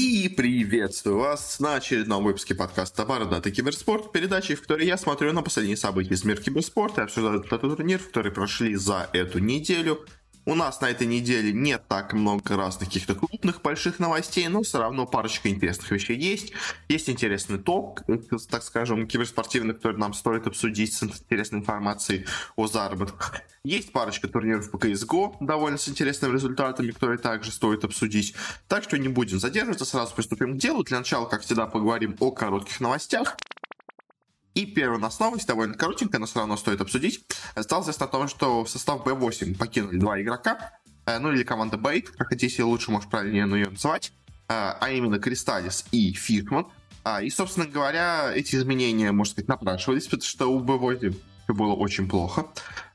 И приветствую вас на очередном выпуске подкаста «Бородатый киберспорт», передачи, в которой я смотрю на последние события из мира киберспорта и обсуждаю этот турнир, который прошли за эту неделю – у нас на этой неделе не так много разных каких-то крупных больших новостей, но все равно парочка интересных вещей есть. Есть интересный топ, так скажем, киберспортивный, который нам стоит обсудить с интересной информацией о заработках. Есть парочка турниров по CSGO, довольно с интересными результатами, которые также стоит обсудить. Так что не будем задерживаться, сразу приступим к делу. Для начала, как всегда, поговорим о коротких новостях. И первая у нас новость, довольно коротенькая, но все равно стоит обсудить. Стало известно о том, что в состав B8 покинули два игрока, э, ну или команда Бейт, как хотите, лучше, может, правильнее ее называть, э, а именно Кристаллис и Фишман. А, и, собственно говоря, эти изменения, можно сказать, напрашивались, потому что у B8 было очень плохо.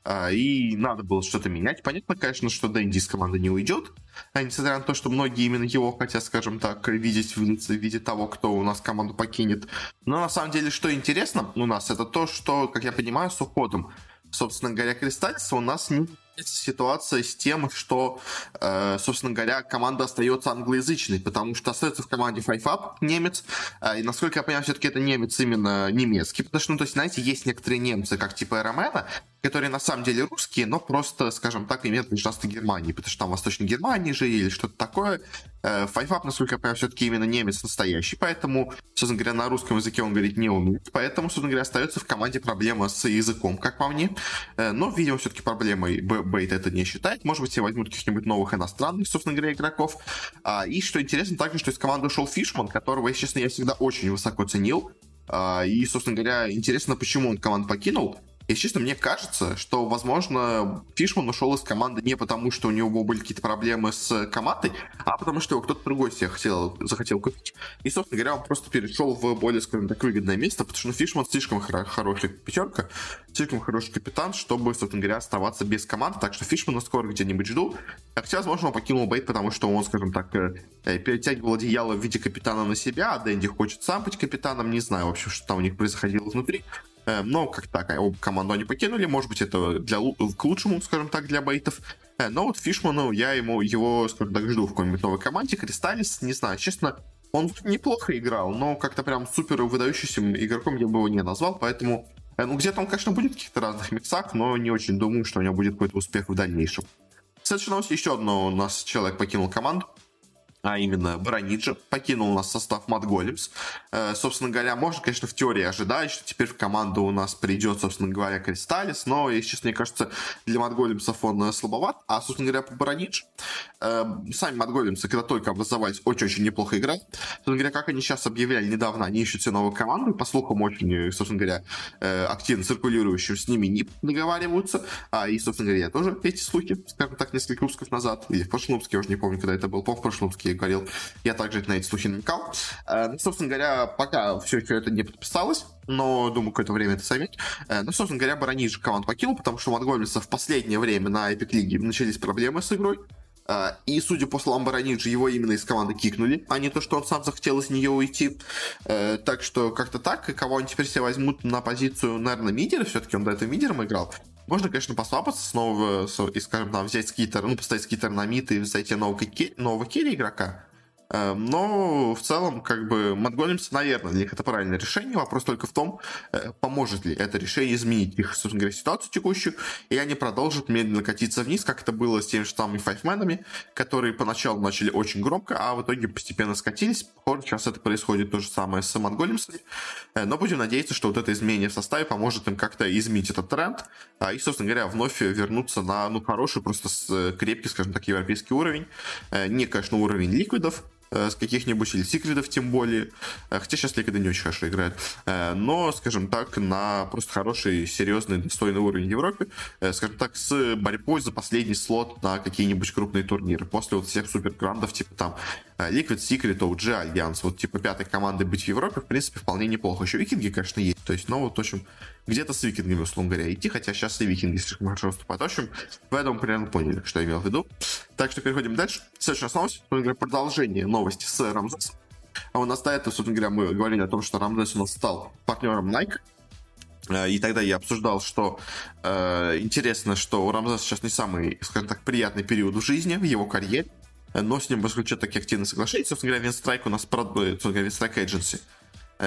А, и надо было что-то менять. Понятно, конечно, что Дэнди из команды не уйдет, а несмотря на то, что многие именно его хотят, скажем так, видеть в виде того, кто у нас команду покинет. Но на самом деле, что интересно у нас, это то, что, как я понимаю, с уходом, собственно говоря, Кристаллиса у нас не ситуация с тем, что, э, собственно говоря, команда остается англоязычной, потому что остается в команде Five немец, э, и, насколько я понимаю, все-таки это немец именно немецкий, потому что, ну, то есть, знаете, есть некоторые немцы, как типа Ромена, которые на самом деле русские, но просто, скажем так, имеют гражданство Германии, потому что там Восточной Германии жили или что-то такое. Э, Up, насколько я понимаю, все-таки именно немец настоящий, поэтому, собственно говоря, на русском языке он говорить не умеет, поэтому, собственно говоря, остается в команде проблема с языком, как по мне, но, видимо, все-таки проблемой Бейт это не считает. Может быть, все возьмут каких-нибудь новых иностранных, собственно говоря, игроков. А, и что интересно также, что из команды ушел Фишман, которого, если честно, я всегда очень высоко ценил. А, и, собственно говоря, интересно, почему он команду покинул. Если честно, мне кажется, что, возможно, Фишман ушел из команды не потому, что у него были какие-то проблемы с командой, а потому что его кто-то другой себе хотел, захотел купить. И, собственно говоря, он просто перешел в более, скажем так, выгодное место, потому что ну, Фишман слишком хор- хороший пятерка, слишком хороший капитан, чтобы, собственно говоря, оставаться без команды. Так что Фишмана скоро где-нибудь жду. Хотя, возможно, он покинул Бейт, потому что он, скажем так, э, э, перетягивал одеяло в виде капитана на себя, а Дэнди хочет сам быть капитаном. Не знаю, в общем, что там у них происходило внутри. Э, но как так, оба команду они покинули, может быть, это для, к лучшему, скажем так, для бейтов. Э, но вот Фишману я ему его, скажем так, жду в какой-нибудь новой команде. Кристаллис, не знаю, честно, он неплохо играл, но как-то прям супер выдающимся игроком я бы его не назвал, поэтому э, ну, где-то он, конечно, будет в каких-то разных миксах, но не очень думаю, что у него будет какой-то успех в дальнейшем. Следующая новость, еще одно у нас человек покинул команду а именно Бараниджа, покинул у нас состав Mudgolems. Э, собственно говоря, можно, конечно, в теории ожидать, что теперь в команду у нас придет, собственно говоря, Кристаллис, но, если честно, мне кажется, для Mudgolems ов он э, слабоват. А, собственно говоря, по Баранидж, э, сами Mudgolems ы, когда только образовались, очень-очень неплохо играли. Собственно говоря, как они сейчас объявляли недавно, они ищут себе новую команду, по слухам, очень, собственно говоря, э, активно циркулирующим с ними не договариваются. А, и, собственно говоря, я тоже эти слухи, скажем так, несколько выпусков назад, или в прошлом выпуске, я уже не помню, когда это был, по прошлом выпуске говорил, я также на эти слухи намекал. Э, ну, собственно говоря, пока все еще это не подписалось, но думаю, какое-то время это займет. Э, ну, собственно говоря, Барани же команд покинул, потому что у Монголиса в последнее время на Epic Лиге начались проблемы с игрой. Uh, и, судя по словам Бараниджи, его именно из команды кикнули, а не то, что он сам захотел из нее уйти. Uh, так что как-то так. И кого они теперь себе возьмут на позицию, наверное, мидера, все-таки он до этого мидером играл. Можно, конечно, посвапаться снова и, скажем, там, взять скитер, ну, поставить скитер на мид и найти нового, нового керри игрока. Эм, но в целом, как бы, Mudgolems, наверное, для них это правильное решение. Вопрос только в том, э, поможет ли это решение изменить их, собственно говоря, ситуацию текущую, и они продолжат медленно катиться вниз, как это было с теми же самыми 5men ами, которые поначалу начали очень громко, а в итоге постепенно скатились. Похоже, сейчас это происходит то же самое с Mudgolems ами. Э, но будем надеяться, что вот это изменение в составе поможет им как-то изменить этот тренд, а, и, собственно говоря, вновь вернуться на, ну, хороший, просто с крепкий, скажем так, европейский уровень. Э, не, конечно, уровень ликвидов, Э, с каких-нибудь или секретов тем более. Э, хотя сейчас Ликвиды не очень хорошо играют. Э, но, скажем так, на просто хороший, серьезный, достойный уровень в Европе. Скажем так, с борьбой за последний слот на какие-нибудь крупные турниры. После вот всех суперграндов, типа там Liquid Secret, OG, Alliance, вот типа пятой команды быть в Европе, в принципе, вполне неплохо. Еще викинги, конечно, есть. То есть, ну вот, в общем, где-то с викингами, условно говоря, идти, хотя сейчас и викинги слишком хорошо выступают. В общем, я думаю, примерно поняли, что я имел в виду. Так что переходим дальше. Следующая новость, говоря, продолжение новости с Рамзесом. А у нас до этого, собственно говоря, мы говорили о том, что Рамзес у нас стал партнером Nike. Э, и тогда я обсуждал, что э, интересно, что у Рамзеса сейчас не самый, скажем так, приятный период в жизни, в его карьере. Но с ним заключат такие активные соглашения. Собственно говоря, Винстрайк у нас, собственно говоря, Винстрайк Agency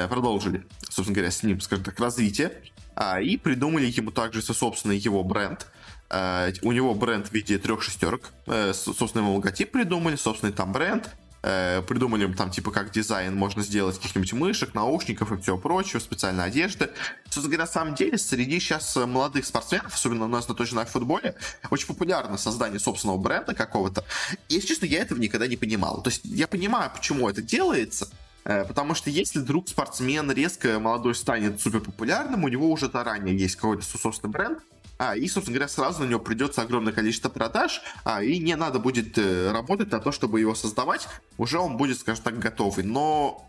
продолжили, собственно говоря, с ним, скажем так, развитие а, и придумали ему также собственный его бренд. А, у него бренд в виде трех шестерок, э, собственный его логотип придумали, собственный там бренд, э, придумали там типа как дизайн можно сделать каких-нибудь мышек, наушников и всего прочего, специальной одежды. Собственно говоря, на самом деле, среди сейчас молодых спортсменов, особенно у нас на точно в футболе, очень популярно создание собственного бренда какого-то. И, если честно, я этого никогда не понимал. То есть я понимаю, почему это делается, Э, потому что если вдруг спортсмен резко молодой станет супер популярным, у него уже заранее есть какой-то собственный бренд, а, и, собственно говоря, сразу на него придется огромное количество продаж, а, и не надо будет э, работать на то, чтобы его создавать, уже он будет, скажем так, готовый. Но,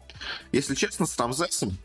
если честно, с Рамзесом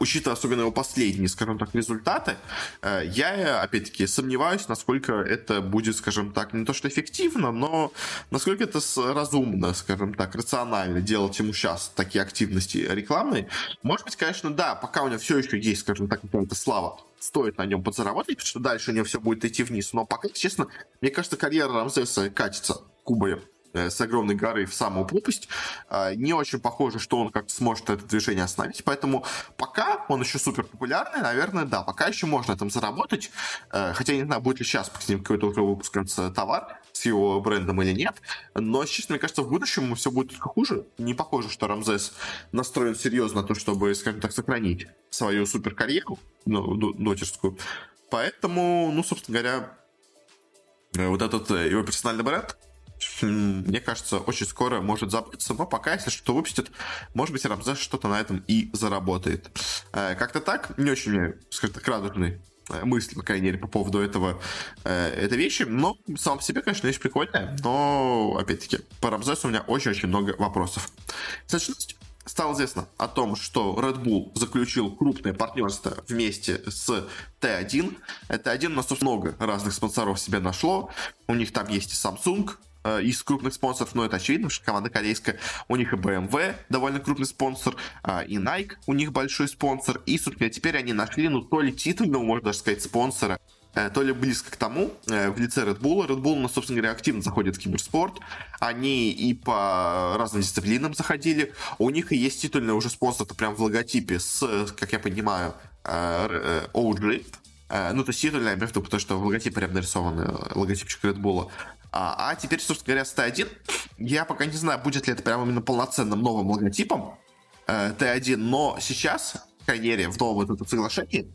учитывая особенно его последние, скажем так, результаты, э, я, опять-таки, сомневаюсь, насколько это будет, скажем так, не то что эффективно, но насколько это разумно, скажем так, рационально делать ему сейчас такие активности рекламные. Может быть, конечно, да, пока у него все еще есть, скажем так, какая-то слава, стоит на нем подзаработать, потому что дальше у него все будет идти вниз. Но пока, честно, мне кажется, карьера Рамзеса катится кубарем. Э, с огромной горы в самую пропасть. А, не очень похоже, что он как-то сможет это движение остановить. Поэтому пока он еще супер популярный, наверное, да, пока еще можно этом заработать. Э, хотя я не знаю, будет ли сейчас с ним какой-то уже выпускаться товар с его брендом или нет. Но, честно, мне кажется, в будущем все будет только хуже. Не похоже, что Рамзес настроен серьезно на то, чтобы, скажем так, сохранить свою супер карьеру ну, дотерскую. Поэтому, ну, собственно говоря, э, вот этот его персональный бренд, мне кажется, очень скоро может забыться, но пока, если что-то выпустит, может быть, Рамзес что-то на этом и заработает. Э, как-то так, не очень, скажем так, радужный э, мысль, по крайней мере, по поводу этого, э, этой вещи. Но сам по себе, конечно, вещь прикольная. Но, опять-таки, по Рамзесу у меня очень-очень много вопросов. Значит, стало известно о том, что Red Bull заключил крупное партнерство вместе с T1. T1 у нас много разных спонсоров себе нашло. У них там есть и Samsung, из крупных спонсоров, но это очевидно, что команда корейская. У них и BMW довольно крупный спонсор, а, и Nike у них большой спонсор. И, собственно, теперь они нашли, ну, то ли титульного, можно даже сказать, спонсора, э, то ли близко к тому, э, в лице Red Bull. Red Bull, ну, собственно говоря, активно заходит в киберспорт. Они и по разным дисциплинам заходили. У них и есть титульный уже спонсор, это прям в логотипе с, как я понимаю, OG. Ну, то есть в виду, потому что в логотипе прям нарисован логотипчик Red Bull. А, а теперь, собственно говоря, с Т1, я пока не знаю, будет ли это прямо именно полноценным новым логотипом э, Т1, но сейчас, в карьере, в новом вот этом соглашении,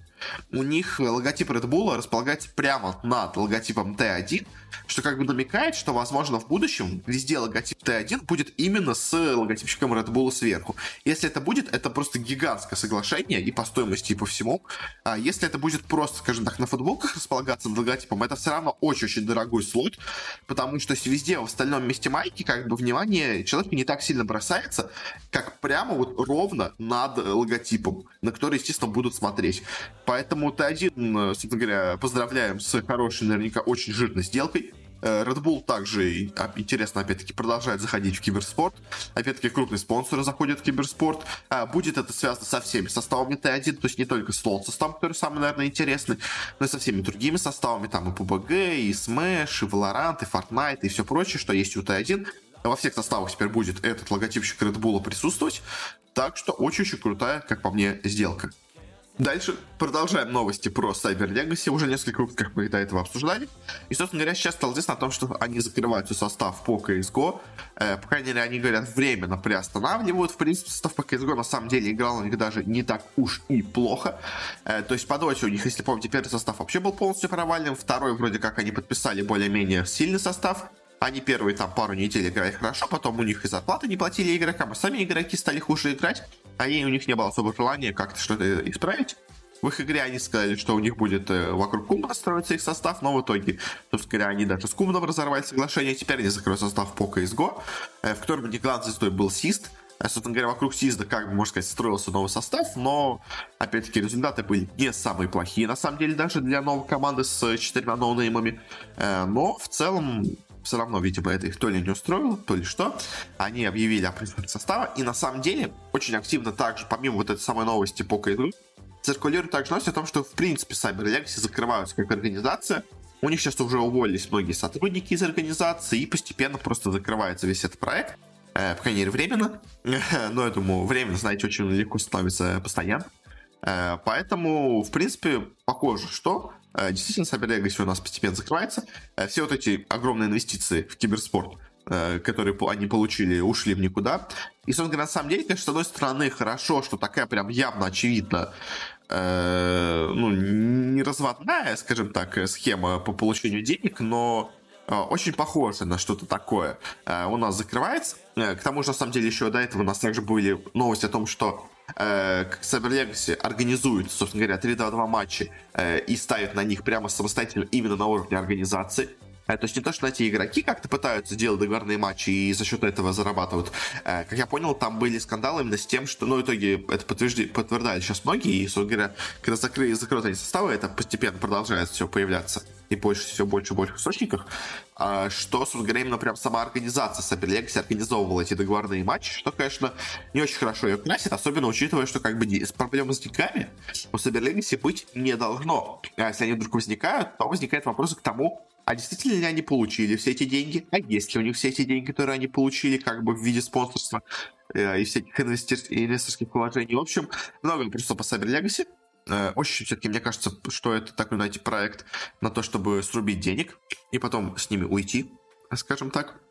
у них логотип Red Bull располагается прямо над логотипом Т1, что как бы намекает, что, возможно, в будущем везде логотип Т1 будет именно с логотипчиком Red Bull сверху. Если это будет, это просто гигантское соглашение и по стоимости, и по всему. А если это будет просто, скажем так, на футболках располагаться над логотипом, это все равно очень-очень дорогой слот, потому что везде в остальном месте майки как бы внимание человека не так сильно бросается, как прямо вот ровно над логотипом, на который, естественно, будут смотреть. Поэтому Т1, собственно говоря, поздравляем с хорошей, наверняка, очень жирной сделкой. Э, Red Bull также, а, интересно, опять-таки, продолжает заходить в киберспорт. Опять-таки, крупные спонсоры заходят в киберспорт. А, будет это связано со всеми составами Т1, то есть не только с лол составом, который самый, наверное, интересный, но и со всеми другими составами, там и PUBG, и Smash, и Valorant, и Fortnite, и все прочее, что есть у Т1. Во всех составах теперь будет этот логотипчик Red Bull присутствовать. Так что очень-очень крутая, как по мне, сделка. Дальше продолжаем новости про Cyber Legacy. Уже несколько выпусков мы до этого обсуждали. И, собственно говоря, сейчас стало известно о том, что они закрывают состав по CSGO. Э, по крайней мере, они говорят, временно приостанавливают. В принципе, состав по CSGO на самом деле играл у них даже не так уж и плохо. Э, то есть по доте у них, если помните, первый состав вообще был полностью провальным. Второй вроде как они подписали более-менее сильный состав. Они первые там пару недель играли хорошо, потом у них и зарплаты не платили игрокам, а сами игроки стали хуже играть, а ей у них не было особого желания как-то что-то исправить. В их игре они сказали, что у них будет э, вокруг Кумбана строиться их состав, но в итоге, собственно говоря, они даже с Кумбаном разорвали соглашение, теперь они закроют состав по CSGO, э, в котором не главной звездой был Сист, э, Собственно говоря, вокруг Сизда, как бы, можно сказать, строился новый состав, но, опять-таки, результаты были не самые плохие, на самом деле, даже для новой команды с четырьмя ноунеймами. Но, в целом, все равно, видимо, это их то ли не устроило, то ли что. Они объявили о принципе состава. И на самом деле, очень активно также, помимо вот этой самой новости по КСГ, циркулирует также новость о том, что, в принципе, Cyber Legacy закрываются как организация. У них сейчас уже уволились многие сотрудники из организации, и постепенно просто закрывается весь этот проект. Э, по крайней мере, временно. Но я думаю, временно, знаете, очень легко становится постоянно. Э, поэтому, в принципе, похоже, что действительно Cyber Legacy у нас постепенно закрывается. Э, все вот эти огромные инвестиции в киберспорт, э, которые они получили, ушли в никуда. И, собственно говоря, на самом деле, конечно, с одной стороны, хорошо, что такая прям явно очевидно э, ну, не разводная, скажем так, схема по получению денег, но э, очень похоже на что-то такое. Э, у нас закрывается. Э, к тому же, на самом деле, еще до этого у нас также были новости о том, что Cyber Legacy организует, собственно говоря, 3-2 матчи и ставит на них прямо самостоятельно именно на уровне организации. То есть не то, что эти игроки как-то пытаются делать договорные матчи и за счет этого зарабатывают. Как я понял, там были скандалы именно с тем, что, ну, в итоге это подтвержди, подтверждают сейчас многие, и, собственно говоря, когда закрыли, закроют эти составы, это постепенно продолжает все появляться и больше, все больше и больше источниках, что, собственно говоря, именно прям сама организация Cyber Legacy организовывала эти договорные матчи, что, конечно, не очень хорошо ее красит, особенно учитывая, что как бы с проблемы с деньгами у Cyber Legacy быть не должно. А если они вдруг возникают, то возникает вопрос к тому, а действительно ли они получили все эти деньги, а есть ли у них все эти деньги, которые они получили как бы в виде спонсорства э, и всяких инвесторских вложений. В общем, много просто по Cyber Legacy. Э, очень все-таки мне кажется, что это такой, знаете, проект на то, чтобы срубить денег и потом с ними уйти, скажем так.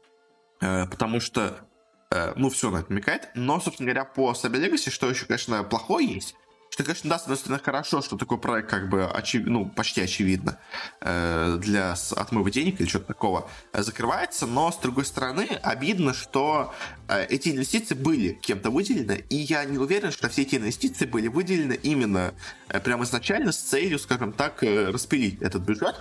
Э, потому что, э, ну, все на это намекает. Но, собственно говоря, по Cyber Legacy, что еще, конечно, плохое есть, что, конечно, да, с одной стороны, хорошо, что такой проект как бы очев... ну, почти очевидно э, для отмыва денег или что-то такого э, закрывается, но, с другой стороны, обидно, что э, эти инвестиции были кем-то выделены, и я не уверен, что все эти инвестиции были выделены именно э, прямо изначально с целью, скажем так, э, распилить этот бюджет,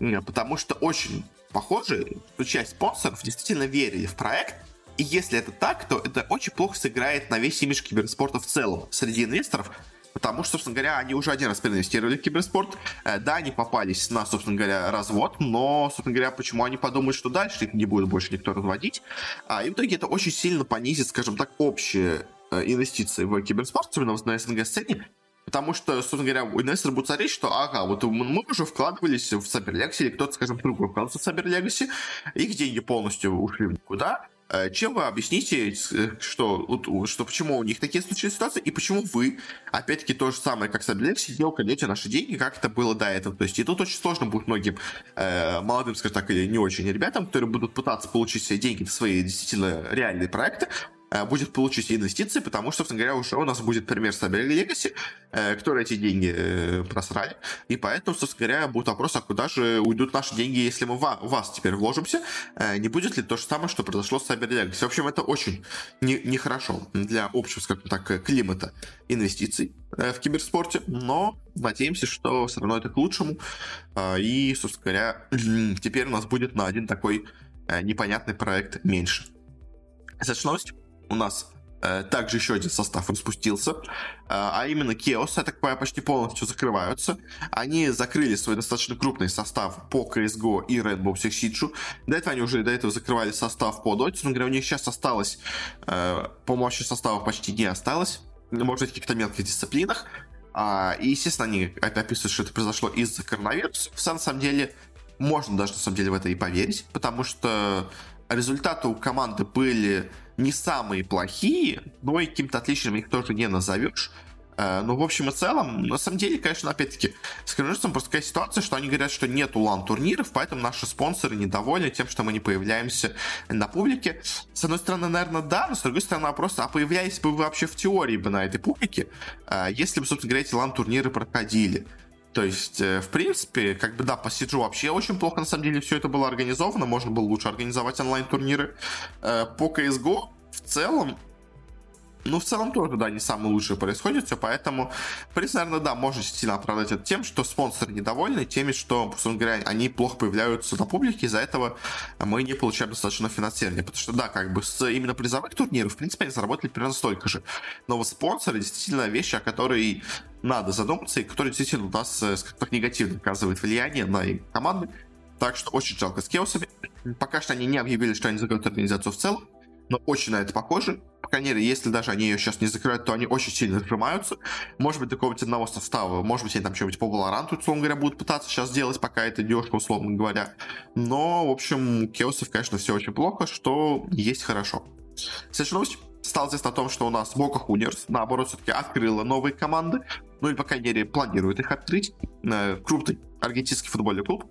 э, потому что очень похоже, что часть спонсоров действительно верили в проект, и если это так, то это очень плохо сыграет на весь имидж киберспорта в целом среди инвесторов, Потому что, собственно говоря, они уже один раз переинвестировали в киберспорт. Э, да, они попались на, собственно говоря, развод, но, собственно говоря, почему они подумают, что дальше их не будет больше никто разводить. А, и в итоге это очень сильно понизит, скажем так, общие э, инвестиции в киберспорт, особенно на СНГ-сцене, Потому что, собственно говоря, инвесторы будут смотреть, что, ага, вот мы уже вкладывались в Cyber или кто-то, скажем, другой вкладывался в Cyber их деньги полностью ушли в никуда, чем вы объясните, э, что, что почему у них такие случились ситуации, и почему вы, опять-таки, то же самое, как Саблек, сидел, крадете наши деньги, как это было до этого. То есть, и тут очень сложно будет многим э, молодым, скажем так, или не очень ребятам, которые будут пытаться получить все деньги в свои действительно реальные проекты, Э, будет получить инвестиции, потому что, собственно говоря, уже у нас будет пример с Legacy, э, которые эти деньги э, просрали. И поэтому, собственно говоря, будет вопрос, а куда же уйдут наши деньги, если мы в вас теперь вложимся? Не будет ли то же самое, что произошло с Cyber Legacy? В общем, это очень нехорошо не для общего, скажем так, климата инвестиций в киберспорте, но надеемся, что все равно это к лучшему. И, собственно говоря, теперь у нас будет на один такой непонятный проект меньше. Следующая новость у нас э, также еще один состав распустился, э, а именно Chaos, я так понимаю, почти полностью закрываются. Они закрыли свой достаточно крупный состав по CSGO и Rainbow Six Siege. До этого они уже до этого закрывали состав по Dota, но говоря, у них сейчас осталось, э, вообще состава почти не осталось, может быть, в каких-то мелких дисциплинах. А, и, естественно, они описывают, что это произошло из-за коронавируса. На самом деле, можно даже на самом деле в это и поверить, потому что результаты у команды были не самые плохие, но и каким-то отличием их тоже не назовешь. Э, ну, в общем и целом, на самом деле, конечно, опять-таки, с Крыжицем просто такая ситуация, что они говорят, что нет лан-турниров, поэтому наши спонсоры недовольны тем, что мы не появляемся на публике. С одной стороны, наверное, да, но с другой стороны, вопрос, а появлялись бы вы вообще в теории бы на этой публике, э, если бы, собственно говоря, эти лан-турниры проходили? То есть, э, в принципе, как бы да, по Сиджу вообще очень плохо, на самом деле, все это было организовано. Можно было лучше организовать онлайн-турниры. Э, по CSGO в целом ну, в целом тоже, да, не самое лучшее происходит все, поэтому, принципе, наверное, да, можно сильно оправдать это тем, что спонсоры недовольны теми, что, собственно говоря, они плохо появляются на публике, из-за этого мы не получаем достаточно финансирования, потому что, да, как бы с именно призовых турниров, в принципе, они заработали примерно столько же, но вот спонсоры действительно вещи, о которой надо задуматься, и которые действительно у нас, э, как негативно оказывают влияние на команды, так что очень жалко с Кеосами. Пока что они не объявили, что они закроют организацию в целом, но очень на это похоже крайней мере, если даже они ее сейчас не закрывают, то они очень сильно сжимаются. Может быть, до какого-нибудь одного состава, может быть, они там что-нибудь по Valorant, условно говоря, будут пытаться сейчас сделать, пока это дешево, условно говоря. Но, в общем, у Кеосов, конечно, все очень плохо, что есть хорошо. Следующая новость стало известно о том, что у нас Бока Хунерс, наоборот, все-таки открыла новые команды, ну или, по крайней мере, планирует их открыть. Э, крупный аргентинский футбольный клуб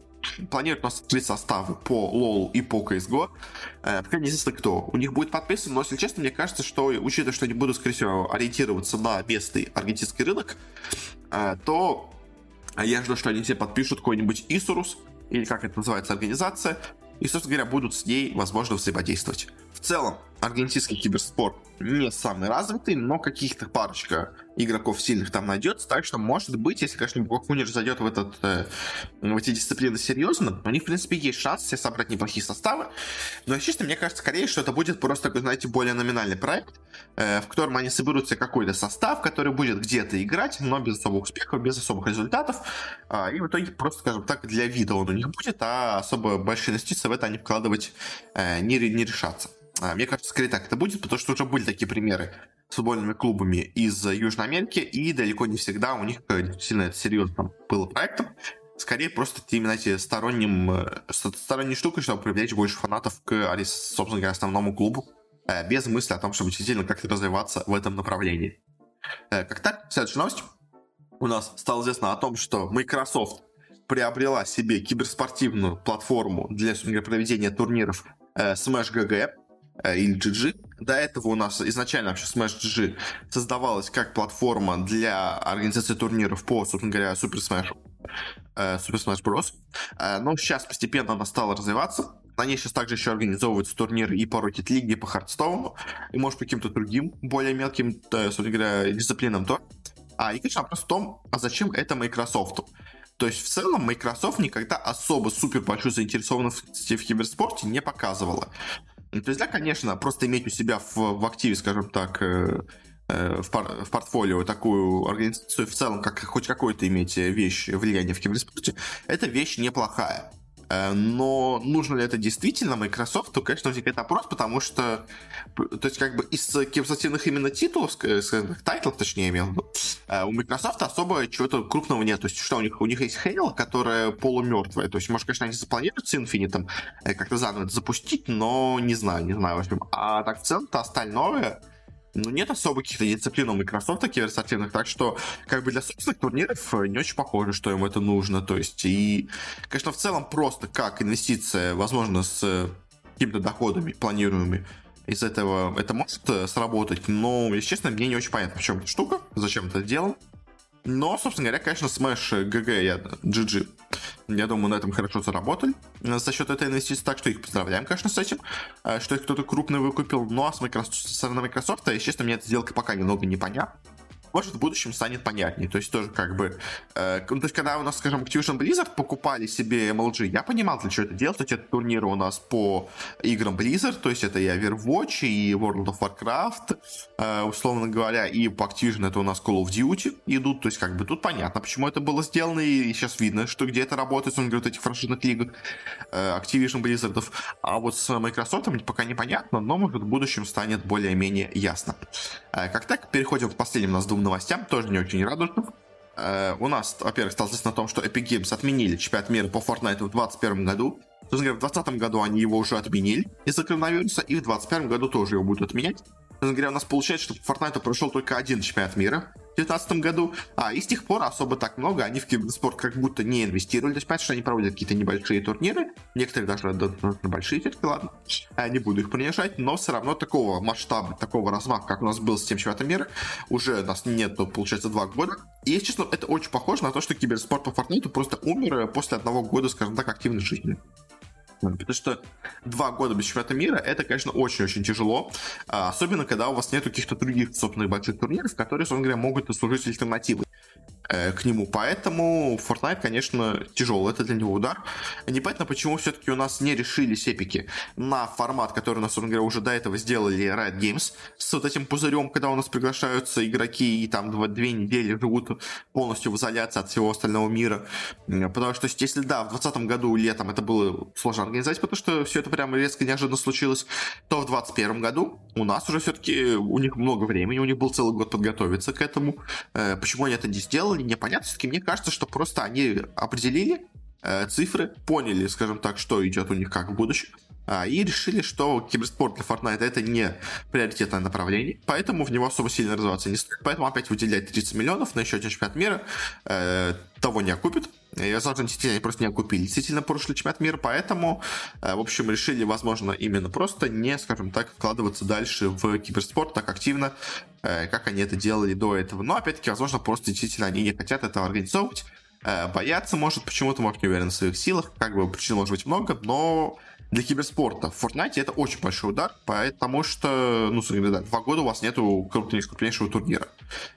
планирует у нас открыть составы по LoL и по CSGO. Э, пока неизвестно кто. У них будет подписан, но, если честно, мне кажется, что, учитывая, что они будут, скорее всего, ориентироваться на местный аргентинский рынок, э, то я жду, что они все подпишут какой-нибудь Исурус, или как это называется, организация, и, собственно говоря, будут с ней, возможно, взаимодействовать. В целом, аргентинский киберспорт не самый развитый, но каких-то парочка игроков сильных там найдется, так что, может быть, если, конечно, Бокунер зайдет в, этот, э, в эти дисциплины серьезно, у них, в принципе, есть шанс себе собрать неплохие составы, но, честно, мне кажется, скорее, что это будет просто знаете, более номинальный проект, э, в котором они соберут себе какой-то состав, который будет где-то играть, но без особых успехов, без особых результатов, э, и в итоге просто, скажем так, для вида он у них будет, а особо большие инвестиции в это они вкладывать э, не, не решатся. А, мне кажется, скорее так это будет, потому что уже были такие примеры с футбольными клубами из Южной Америки, и далеко не всегда у них сильно это серьезно было проектом. Скорее просто именно эти сторонним, э, сторонней штукой, чтобы привлечь больше фанатов к, собственно говоря, основному клубу, э, без мысли о том, чтобы действительно как-то развиваться в этом направлении. Э, как так, следующая новость. У нас стало известно о том, что Microsoft приобрела себе киберспортивную платформу для проведения турниров Smash GG, Э, или GG. До этого у нас изначально вообще Smash GG создавалась как платформа для организации турниров по, собственно говоря, Super Smash, э, Super Smash Bros. Э, но сейчас постепенно она стала развиваться. На ней сейчас также еще организовываются турниры и по Rocket League, и по Хардстоуну, и, может, по каким-то другим, более мелким, собственно говоря, дисциплинам то. А, и, конечно, вопрос в том, а зачем это Microsoft? То есть, в целом, Microsoft никогда особо супер большую заинтересованность в киберспорте не показывала. Ну, то есть, да, конечно, просто иметь у себя в, в активе, скажем так, э, э, в, пар, в портфолио такую организацию, в целом, как хоть какой-то иметь вещь влияние в киберспорте, это вещь неплохая. Э, но нужно ли это действительно Microsoft, то, конечно, возникает вопрос, потому что, то есть, как бы из киберспортивных именно титулов, скажем тайтлов, точнее, имел э, у Microsoft особо чего-то крупного нет. То есть, что у них? У них есть Halo, которая полумертвая. То есть, может, конечно, они запланируют с Infinite э, как-то заново это запустить, но не знаю, не знаю, в общем. А так в целом-то остальное, ну, нет особо каких-то дисциплин у Microsoft киберспортивных, так что, как бы для собственных турниров э, не очень похоже, что им это нужно. То есть, и, конечно, в целом просто как инвестиция, возможно, с какими-то доходами планируемыми, из этого это может э, сработать, но, если честно, мне не очень понятно, в чем эта штука, зачем это сделано. Но, собственно говоря, конечно, Smash GG, я, GG, я думаю, на этом хорошо заработали за счет этой инвестиции, так что их поздравляем, конечно, с этим, э, что их кто-то крупный выкупил. Ну, а с Microsoft, со стороны Microsoft, честно, мне эта сделка пока немного непонятна может, в будущем станет понятнее. То есть тоже как бы... Э, ну, то есть когда у нас, скажем, Activision Blizzard покупали себе MLG, я понимал, для чего это делать. То есть это турниры у нас по играм Blizzard, то есть это и Overwatch, и World of Warcraft, э, условно говоря, и по Activision это у нас Call of Duty идут. То есть как бы тут понятно, почему это было сделано, и сейчас видно, что где это работает, он говорит, этих франшизных лигах э, Activision Blizzard. А вот с Microsoft пока непонятно, но может в будущем станет более-менее ясно. Э, как так, переходим к последним у нас двум новостям, тоже не очень радужным. Э, у нас, во-первых, стало известно о том, что Epic Games отменили чемпионат мира по Fortnite в 2021 году. В 2020 году они его уже отменили из-за коронавируса, и в 2021 году тоже его будут отменять говоря, у нас получается, что Fortnite прошел только один чемпионат мира в 2019 году, а и с тех пор особо так много они в киберспорт как будто не инвестировали. То есть, понятно, что они проводят какие-то небольшие турниры, некоторые даже достаточно большие все-таки, ладно, я не буду их принижать, но все равно такого масштаба, такого размаха, как у нас был с тем чемпионатом мира, уже у нас нет, получается, два года. И, если честно, это очень похоже на то, что киберспорт по Fortnite просто умер после одного года, скажем так, активной жизни. Потому что два года без чемпионата мира это, конечно, очень-очень тяжело. А, особенно, когда у вас нет каких-то других, собственных больших турниров, которые, собственно говоря, могут послужить альтернативой. Э, к нему. Поэтому Fortnite, конечно, тяжелый. Это для него удар. Непонятно, почему все-таки у нас не решились эпики на формат, который у нас, говоря, уже до этого сделали Riot Games с вот этим пузырем, когда у нас приглашаются игроки и там два, две недели живут полностью в изоляции от всего остального мира. Потому что, если да, в 2020 году летом это было сложно организовать, потому что все это прямо резко неожиданно случилось, то в 2021 году у нас уже все-таки у них много времени, у них был целый год подготовиться к этому. Э, почему они это не сделали? Непонятно. Все-таки мне кажется, что просто они определили цифры, поняли, скажем так, что идет у них как в будущем, э, и решили, что киберспорт для Fortnite это не приоритетное направление, поэтому в него особо сильно развиваться не стоит. Поэтому опять выделять 30 миллионов на еще один чемпионат мира э, того не окупит. Я возможно, действительно, просто не окупили действительно прошлый чемпионат мира, поэтому, э, в общем, решили, возможно, именно просто не, скажем так, вкладываться дальше в киберспорт так активно, э, как они это делали до этого. Но, опять-таки, возможно, просто действительно они не хотят этого организовывать, э, боятся, может, почему-то, может, не уверен в своих силах, как бы причин может быть много, но для киберспорта в Fortnite это очень большой удар, потому что, ну, да, два года у вас нету крупнейшего турнира.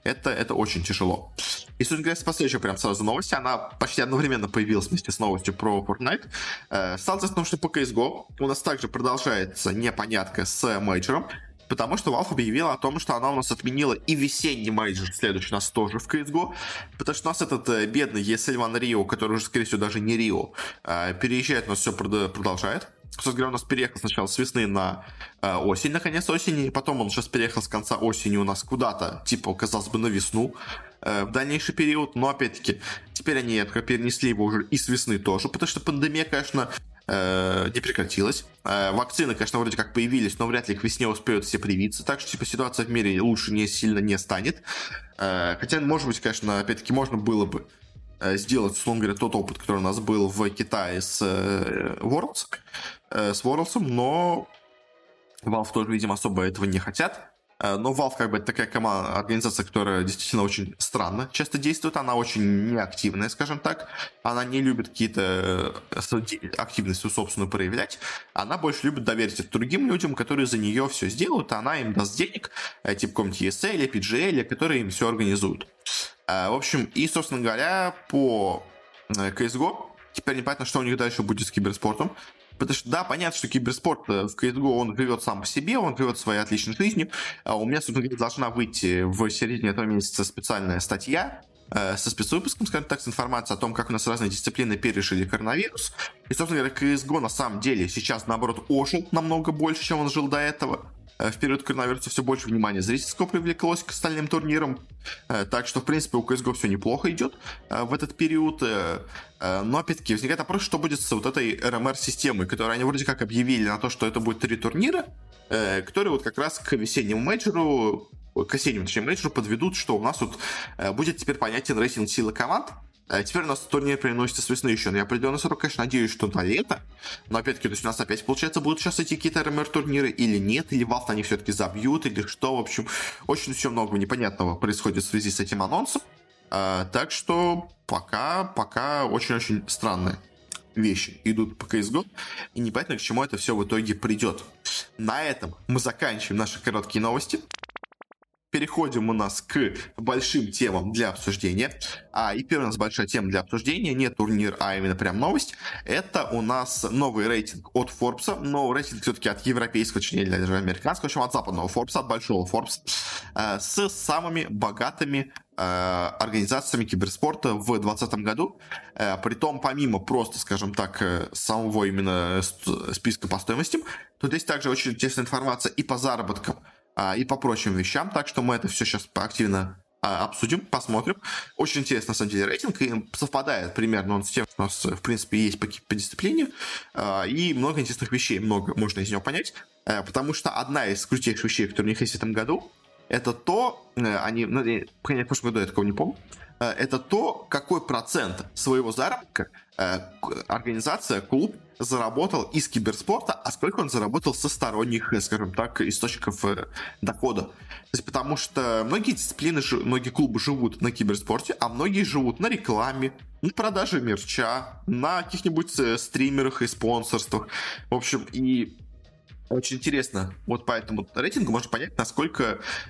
Это, это очень тяжело. И, собственно говоря, последующая прям сразу новость, она почти одновременно появилась вместе с новостью про Fortnite. Э, стало известно, что по CSGO у нас также продолжается непонятка с мейджором, потому что Valve объявила о том, что она у нас отменила и весенний мейджор, следующий у нас тоже в CSGO, потому что у нас этот э, бедный One Rio, который уже, скорее всего, даже не Рио, э, переезжает, у нас все продолжает. Собственно говоря, у нас переехал сначала с весны на э, осень, на конец осени, потом он сейчас переехал с конца осени у нас куда-то, типа, казалось бы, на весну э, в дальнейший период, но опять-таки, теперь они это перенесли его уже и с весны тоже, потому что пандемия, конечно, э, не прекратилась. Э, вакцины, конечно, вроде как появились, но вряд ли к весне успеют все привиться, так что, типа, ситуация в мире лучше не сильно не станет. Э, хотя, может быть, конечно, опять-таки, можно было бы Э, сделать, условно говоря, тот опыт, который у нас был в Китае с э, Worlds, э, с Worlds, но Valve тоже, видимо, особо этого не хотят. Но Valve как бы такая команда, организация, которая действительно очень странно часто действует. Она очень неактивная, скажем так. Она не любит какие-то активности собственную проявлять. Она больше любит доверить это другим людям, которые за нее все сделают. Она им даст денег, типа каком-нибудь ESL, PGL, которые им все организуют. А, в общем, и, собственно говоря, по э, CSGO теперь непонятно, что у них дальше будет с киберспортом. Потому что, да, понятно, что киберспорт э, в CSGO, он живет сам по себе, он живет своей отличной жизнью. А у меня, собственно говоря, должна выйти в середине этого месяца специальная статья, э, со спецвыпуском, скажем так, с информацией о том, как у нас разные дисциплины пережили коронавирус. И, собственно говоря, CSGO на самом деле сейчас, наоборот, ожил намного больше, чем он жил до этого. Э, в период коронавируса все больше внимания зрительского привлеклось к остальным турнирам. Э, так что, в принципе, у CSGO все неплохо идет э, в этот период. Но, опять-таки, возникает вопрос, что будет с вот этой RMR-системой, которую они вроде как объявили на то, что это будет три турнира, которые вот как раз к весеннему мейджору к осеннему, точнее, мейджору подведут, что у нас тут будет теперь понятен рейтинг силы команд, а теперь у нас турнир переносится с весны еще на определенный срок. Конечно, надеюсь, что на лето. Но опять-таки, то есть у нас опять, получается, будут сейчас идти какие-то RMR турниры или нет, или Valve они все-таки забьют, или что. В общем, очень все много непонятного происходит в связи с этим анонсом. А, так что пока, пока очень-очень странные вещи идут по CSGO, и непонятно, к чему это все в итоге придет. На этом мы заканчиваем наши короткие новости переходим у нас к большим темам для обсуждения. А, и первая у нас большая тема для обсуждения, не турнир, а именно прям новость. Это у нас новый рейтинг от Forbes, но рейтинг все-таки от европейского, точнее, даже американского, в общем, от западного Forbes, от большого Forbes, э, с самыми богатыми э, организациями киберспорта в 2020 году. Э, притом, помимо просто, скажем так, самого именно списка по стоимости, тут есть также очень интересная информация и по заработкам а, и по прочим вещам. Так что мы это все сейчас активно а, обсудим, посмотрим. Очень интересно, на самом деле, рейтинг, и совпадает примерно он с тем, что у нас, в принципе, есть по, по дисциплине, а, и много интересных вещей, много можно из него понять, а, потому что одна из крутейших вещей, которые у них есть в этом году, это то, э, они, ну, в прошлом году я такого не помню, э, это то, какой процент своего заработка э, организация, клуб заработал из киберспорта, а сколько он заработал со сторонних, скажем так, источников э, дохода. То есть потому что многие дисциплины, многие клубы живут на киберспорте, а многие живут на рекламе, на продаже мерча, на каких-нибудь э, стримерах и спонсорствах. В общем, и Очень интересно. Вот по этому рейтингу можно понять, насколько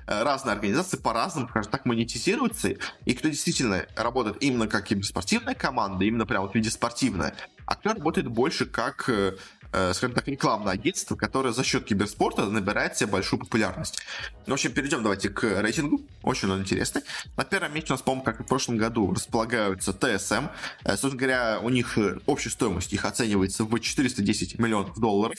э, разные организации по-разному, скажем так, монетизируются, и кто действительно работает именно как киберспортивная команда, именно прямо в виде спортивная, а кто работает больше как э, э, скажем так, рекламное агентство, которое за счет киберспорта набирает себе большую популярность. В общем, перейдем давайте к рейтингу. Очень он интересный. На первом месте у нас, по-моему, как и в прошлом году, располагаются ТСМ. Собственно говоря, у них общая стоимость их оценивается в 410 миллионов долларов.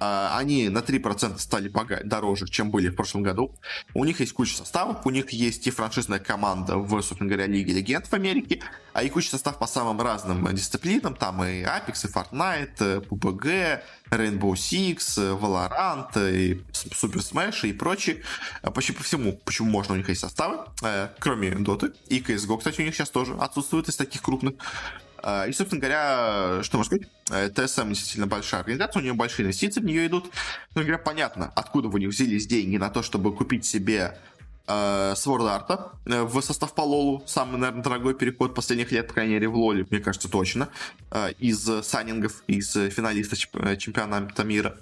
А, они на 3% стали дороже, чем были в прошлом году. У них есть куча составов, у них есть и франшизная команда в, собственно говоря, Лиге Легенд в Америке, а и куча состав по самым разным дисциплинам, там и Apex, и Fortnite, PUBG, Rainbow Six, Valorant, и Super Smash и прочие. А почти по всему, почему можно у них есть составы, э, кроме Dota. И CSGO, кстати, у них сейчас тоже отсутствует из таких крупных. А, и, собственно говоря, что можно сказать? Э, ТСМ действительно большая организация, у нее большие инвестиции в нее идут. Собственно говоря, понятно, откуда у них взялись деньги на то, чтобы купить себе э, Sword Art в состав по Лолу. Самый, наверное, дорогой переход последних лет, по крайней мере, в Лоле, мне кажется, точно. Э, из сайнингов, из финалиста э, чемпионата мира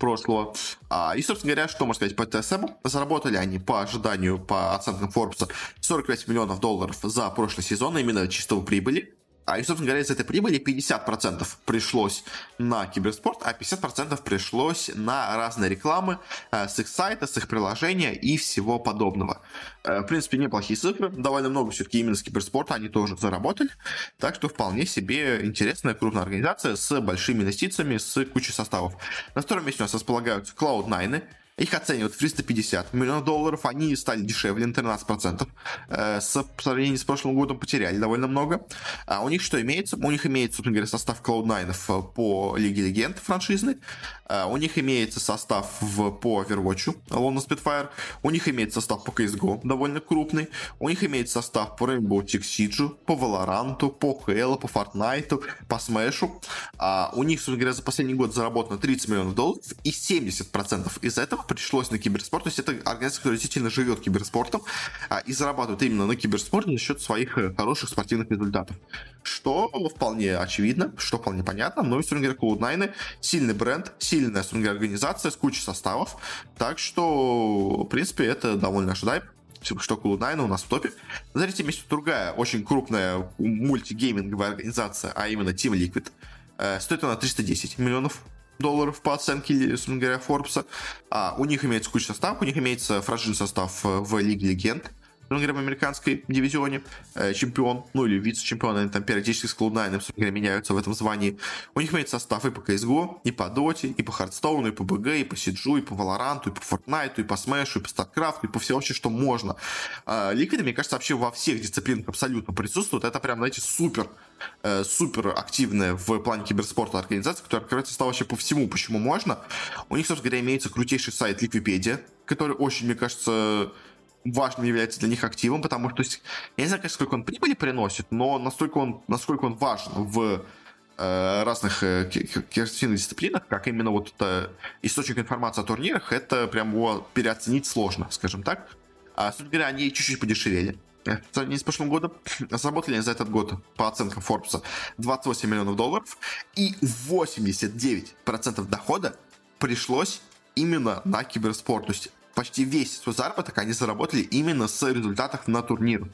прошлого. А, и, собственно говоря, что можно сказать по ТСМ? Заработали они по ожиданию, по оценкам Forbes, 45 миллионов долларов за прошлый сезон, именно чистого прибыли. А, и, собственно говоря, из этой прибыли 50% пришлось на киберспорт, а 50% пришлось на разные рекламы э, с их сайта, с их приложения и всего подобного. Э, в принципе, неплохие цифры. Довольно много все-таки именно с киберспорта они тоже заработали. Так что вполне себе интересная крупная организация с большими инвестициями, с кучей составов. На втором месте у нас располагаются Cloud9, их оценивают в 350 миллионов долларов. Они стали дешевле на 13%. Э, с, по сравнению с прошлым годом потеряли довольно много. А у них что имеется? У них имеется, собственно говоря, состав Cloud9 э, по Лиге Легенд франшизный. Э, у них имеется состав в, по Overwatch, London Spitfire. У них имеется состав по CSGO, довольно крупный. У них имеется состав по Rainbow Six Siege, по Valorant, по Halo, по Fortnite, по Smash. А у них, собственно говоря, за последний год заработано 30 миллионов долларов, и 70% из этого пришлось на киберспорт. То есть это организация, которая действительно живет киберспортом а, и зарабатывает именно на киберспорте за счет своих э, хороших спортивных результатов. Что вполне очевидно, что вполне понятно. Но, собственно говоря, Cloud9 сильный бренд, сильная, говоря, организация с кучей составов. Так что, в принципе, это довольно ожидаемо что Cloud9 у нас в топе. На третьем месте другая очень крупная мультигейминговая организация, а именно Team Liquid. Э, стоит она 310 миллионов долларов по оценке, собственно говоря, Форбса. А, у них имеется куча состав, у них имеется франшизный состав э, в Лиге Легенд говоря, в американской дивизионе, э, чемпион, ну или вице-чемпион, они там периодически с Cloud9, собственно меняются в этом звании. У них имеется состав и по CSGO, и по Dota, и по Hearthstone, и по BG, и по CG, и по Valorant, и по Fortnite, и по Smash, и по StarCraft, и по всему вообще, что можно. А, Liquid, мне кажется, вообще во всех дисциплинах абсолютно присутствует. Это прям, знаете, супер э, супер активная в плане киберспорта организация, которая открывается стала вообще по всему, почему можно. У них, собственно говоря, имеется крутейший сайт Liquipedia, который очень, мне кажется, важным является для них активом, потому что, то есть, я не знаю, сколько он прибыли приносит, но настолько он, насколько он важен в э, разных э, дисциплинах, как именно вот это источник информации о турнирах, это прям его переоценить сложно, скажем так. А, собственно говоря, они чуть-чуть подешевели. Э, сравнении с прошлым годом заработали за этот год по оценкам Forbes 28 миллионов долларов и 89% дохода пришлось именно на киберспорт. То есть почти весь свой заработок они заработали именно с результатов на турнир.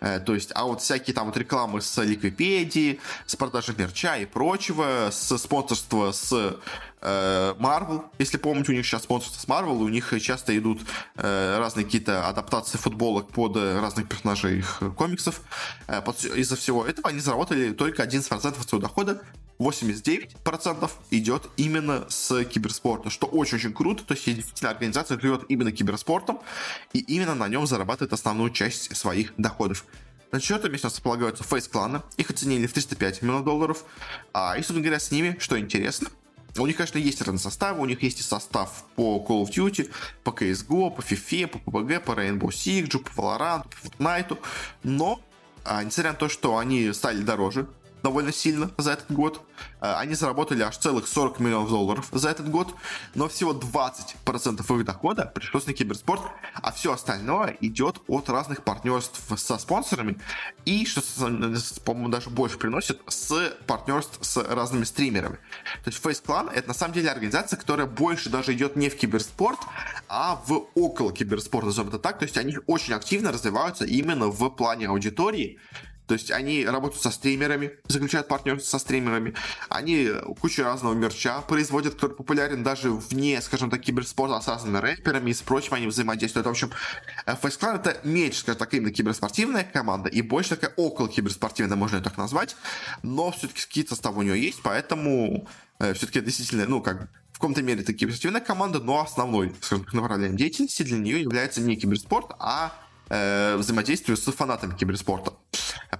Э, то есть, а вот всякие там вот рекламы с Ликвипедии, с продажи мерча и прочего, с спонсорства с э, Marvel, если помните, у них сейчас спонсорство с Marvel, у них часто идут э, разные какие-то адаптации футболок под разных персонажей их комиксов. Э, из-за всего этого они заработали только 11% своего дохода 89% идет именно с киберспорта, что очень-очень круто. То есть действительно организация живет именно киберспортом и именно на нем зарабатывает основную часть своих доходов. На четвертом месте у нас располагаются Face кланы. Их оценили в 305 миллионов долларов. А, и, собственно говоря, с ними, что интересно, у них, конечно, есть разные составы, у них есть и состав по Call of Duty, по CSGO, по FIFA, по PUBG, по Rainbow Six, по Valorant, по Fortnite, но, а, несмотря на то, что они стали дороже, довольно сильно за этот год. Э, они заработали аж целых 40 миллионов долларов за этот год, но всего 20% их дохода пришлось на киберспорт, а все остальное идет от разных партнерств со спонсорами и, что, по-моему, даже больше приносит, с партнерств с разными стримерами. То есть Face Clan это на самом деле организация, которая больше даже идет не в киберспорт, а в около киберспорта, назовем это так. То есть они очень активно развиваются именно в плане аудитории, то есть они работают со стримерами, заключают партнерство со стримерами. Они кучу разного мерча производят, который популярен даже вне, скажем так, киберспорта с разными рэперами и с прочим они взаимодействуют. В общем, Face Clan это меньше, скажем так, именно киберспортивная команда и больше такая около киберспортивная, можно ее так назвать. Но все-таки какие-то составы у нее есть, поэтому э, все-таки действительно, ну, как в каком-то мере это киберспортивная команда, но основной, скажем так, направлением деятельности для нее является не киберспорт, а э, взаимодействию с фанатами киберспорта.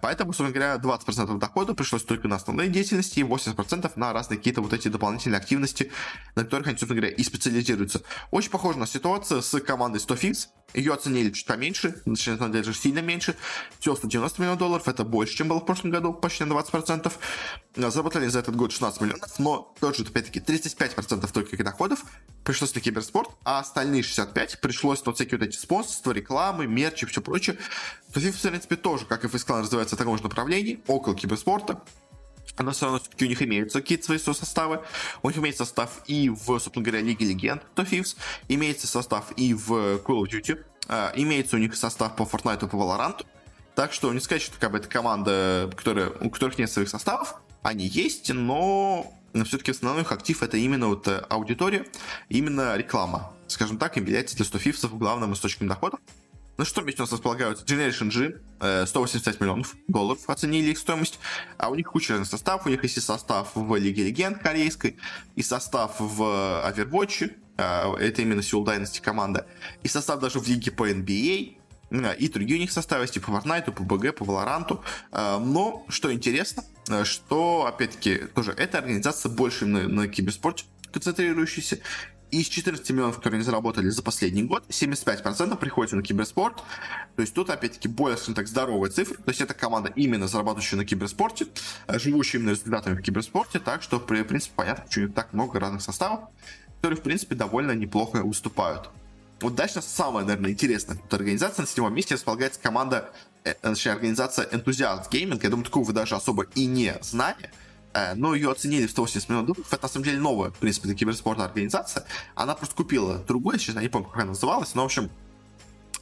Поэтому, собственно говоря, 20% дохода пришлось только на основные деятельности и 80% на разные какие-то вот эти дополнительные активности, на которых они, собственно говоря, и специализируются. Очень похожа на ситуацию с командой 100fix. Ее оценили чуть поменьше, на самом деле сильно меньше. Всего 190 миллионов долларов, это больше, чем было в прошлом году, почти на 20%. Заработали за этот год 16 миллионов, но тоже, опять-таки, 35% только доходов пришлось на киберспорт, а остальные 65 пришлось на всякие вот эти спонсорства, рекламы, мерч и все прочее. То FIFA, в принципе, тоже, как и Фейсклан, развивается в таком же направлении, около киберспорта. Но все равно все-таки у них имеются какие-то свои составы. У них имеется состав и в, собственно говоря, Лиге Легенд, то Thieves. Имеется состав и в Call of Duty. Uh, имеется у них состав по Fortnite и по Valorant. Так что не сказать, что как бы, это команда, которая, у которых нет своих составов. Они есть, но все-таки основной их актив это именно вот э, аудитория, именно реклама. Скажем так, является для 100 фифсов главным источником дохода. Ну что вместе у нас располагаются Generation G, 185 э, миллионов долларов оценили их стоимость, а у них куча разных составов, у них есть и состав в Лиге Легенд корейской, и состав в Overwatch, э, это именно Seoul Dynasty команда, и состав даже в лиге по NBA, э, и другие у них составы есть, типа Fortnite, по BG, по Valorant. Но, что интересно, что, опять-таки, тоже эта организация больше на, на киберспорте концентрирующаяся, из 14 миллионов, которые они заработали за последний год, 75% приходится на киберспорт. То есть тут, опять-таки, более, скажем так, здоровые цифры. То есть это команда именно зарабатывающая на киберспорте, э, живущая именно результатами в киберспорте. Так что, в принципе, понятно, почему так много разных составов, которые, в принципе, довольно неплохо уступают. Вот дальше самая, наверное, интересная тут организация. На седьмом месте располагается команда, э, точнее, организация Enthusiast Gaming. Я думаю, такого вы даже особо и не знали. Э, но ее оценили в 180 миллионов долларов. Это на самом деле новая, в принципе, для киберспорта организация. Она просто купила другую, сейчас я не помню, как она называлась, но, в общем,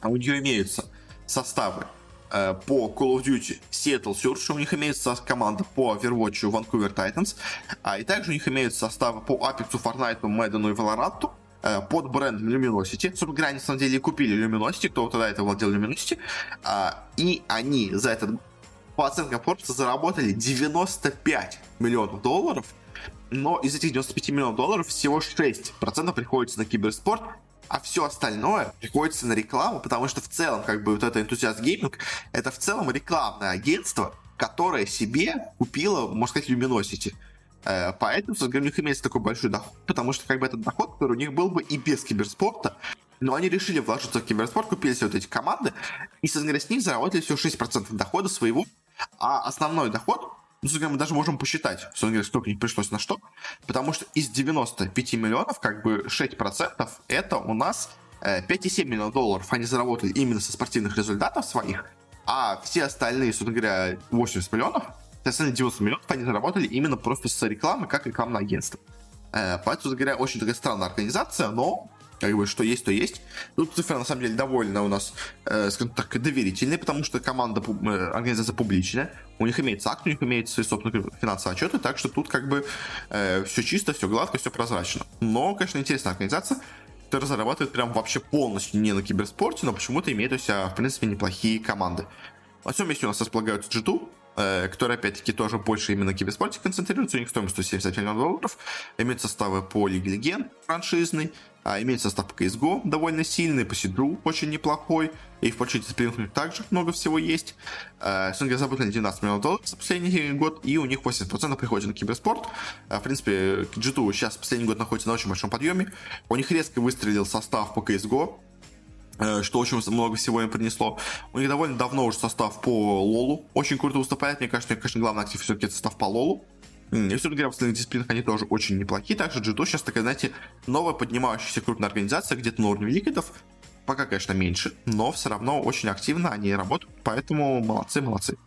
у нее имеются составы э, по Call of Duty Seattle Surge, у них имеется команда по Overwatch Vancouver Titans, а и также у них имеются составы по Apex, Fortnite, Madden и Valorant, э, под бренд Luminosity. Собственно говоря, они на самом деле купили Luminosity, кто тогда это владел Luminosity, а, и они за этот по оценкам Forbes заработали 95 миллионов долларов, но из этих 95 миллионов долларов всего 6% приходится на киберспорт, а все остальное приходится на рекламу, потому что в целом, как бы, вот это энтузиаст гейминг, это в целом рекламное агентство, которое себе купило, можно сказать, Luminosity. Э, поэтому, у них имеется такой большой доход, потому что, как бы, этот доход, который у них был бы и без киберспорта, но они решили вложиться в киберспорт, купили все вот эти команды, и, соответственно, с них заработали всего 6% дохода своего а основной доход, ну, мы даже можем посчитать, сколько них пришлось на что, потому что из 95 миллионов, как бы 6% это у нас 5,7 э, миллионов долларов. Они заработали именно со спортивных результатов своих, а все остальные, собственно говоря, 80 миллионов, остальные 90 миллионов они заработали именно просто с рекламы, как рекламное агентство. Э, поэтому, говоря, очень такая странная организация, но как бы что есть, то есть. Тут цифры на самом деле довольно у нас, э, скажем так, доверительные, потому что команда, э, организация публичная, у них имеется акт, у них имеется свои собственные финансовые отчеты, так что тут как бы э, все чисто, все гладко, все прозрачно. Но, конечно, интересная организация, которая зарабатывает прям вообще полностью не на киберспорте, но почему-то имеет у себя, в принципе, неплохие команды. На всем месте у нас располагаются G2, э, которые, опять-таки, тоже больше именно киберспорте концентрируются. У них стоимость 170 миллионов долларов. Имеют составы по Лиге Легенд франшизный, а, имеет состав по CSGO довольно сильный, по Сидру очень неплохой, и в почте дисциплинах также много всего есть. Э, Сингер заработали 12 миллионов долларов за последний год, и у них 80% приходит на киберспорт. Э, в принципе, G2 сейчас последний год находится на очень большом подъеме. У них резко выстрелил состав по CSGO, э, что очень много всего им принесло. У них довольно давно уже состав по Лолу. Очень круто выступает. Мне кажется, конечно, главный актив все-таки состав по Лолу. И все говоря, в остальных дисциплинах они тоже очень неплохие. Также Джито сейчас такая, знаете, новая поднимающаяся крупная организация, где-то на уровне ликвидов. Пока, конечно, меньше, но все равно очень активно они работают, поэтому молодцы, молодцы.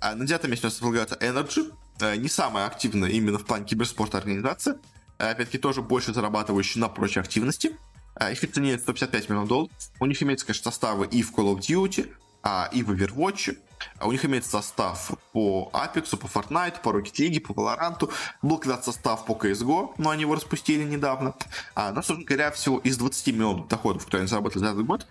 А на девятом месте у нас располагается Energy, э, не самая активная именно в плане киберспорта организация, э, опять-таки тоже больше зарабатывающая на прочей активности. Э, их цене 155 миллионов долларов. У них имеется, конечно, составы и в Call of Duty, а, и в Overwatch. А у них имеется состав по Apex, по Fortnite, по Rocket League, по Valorant. Был когда-то состав по CSGO, но они его распустили недавно. А, но, собственно говоря, всего из 20 миллионов доходов, которые они заработали за этот год,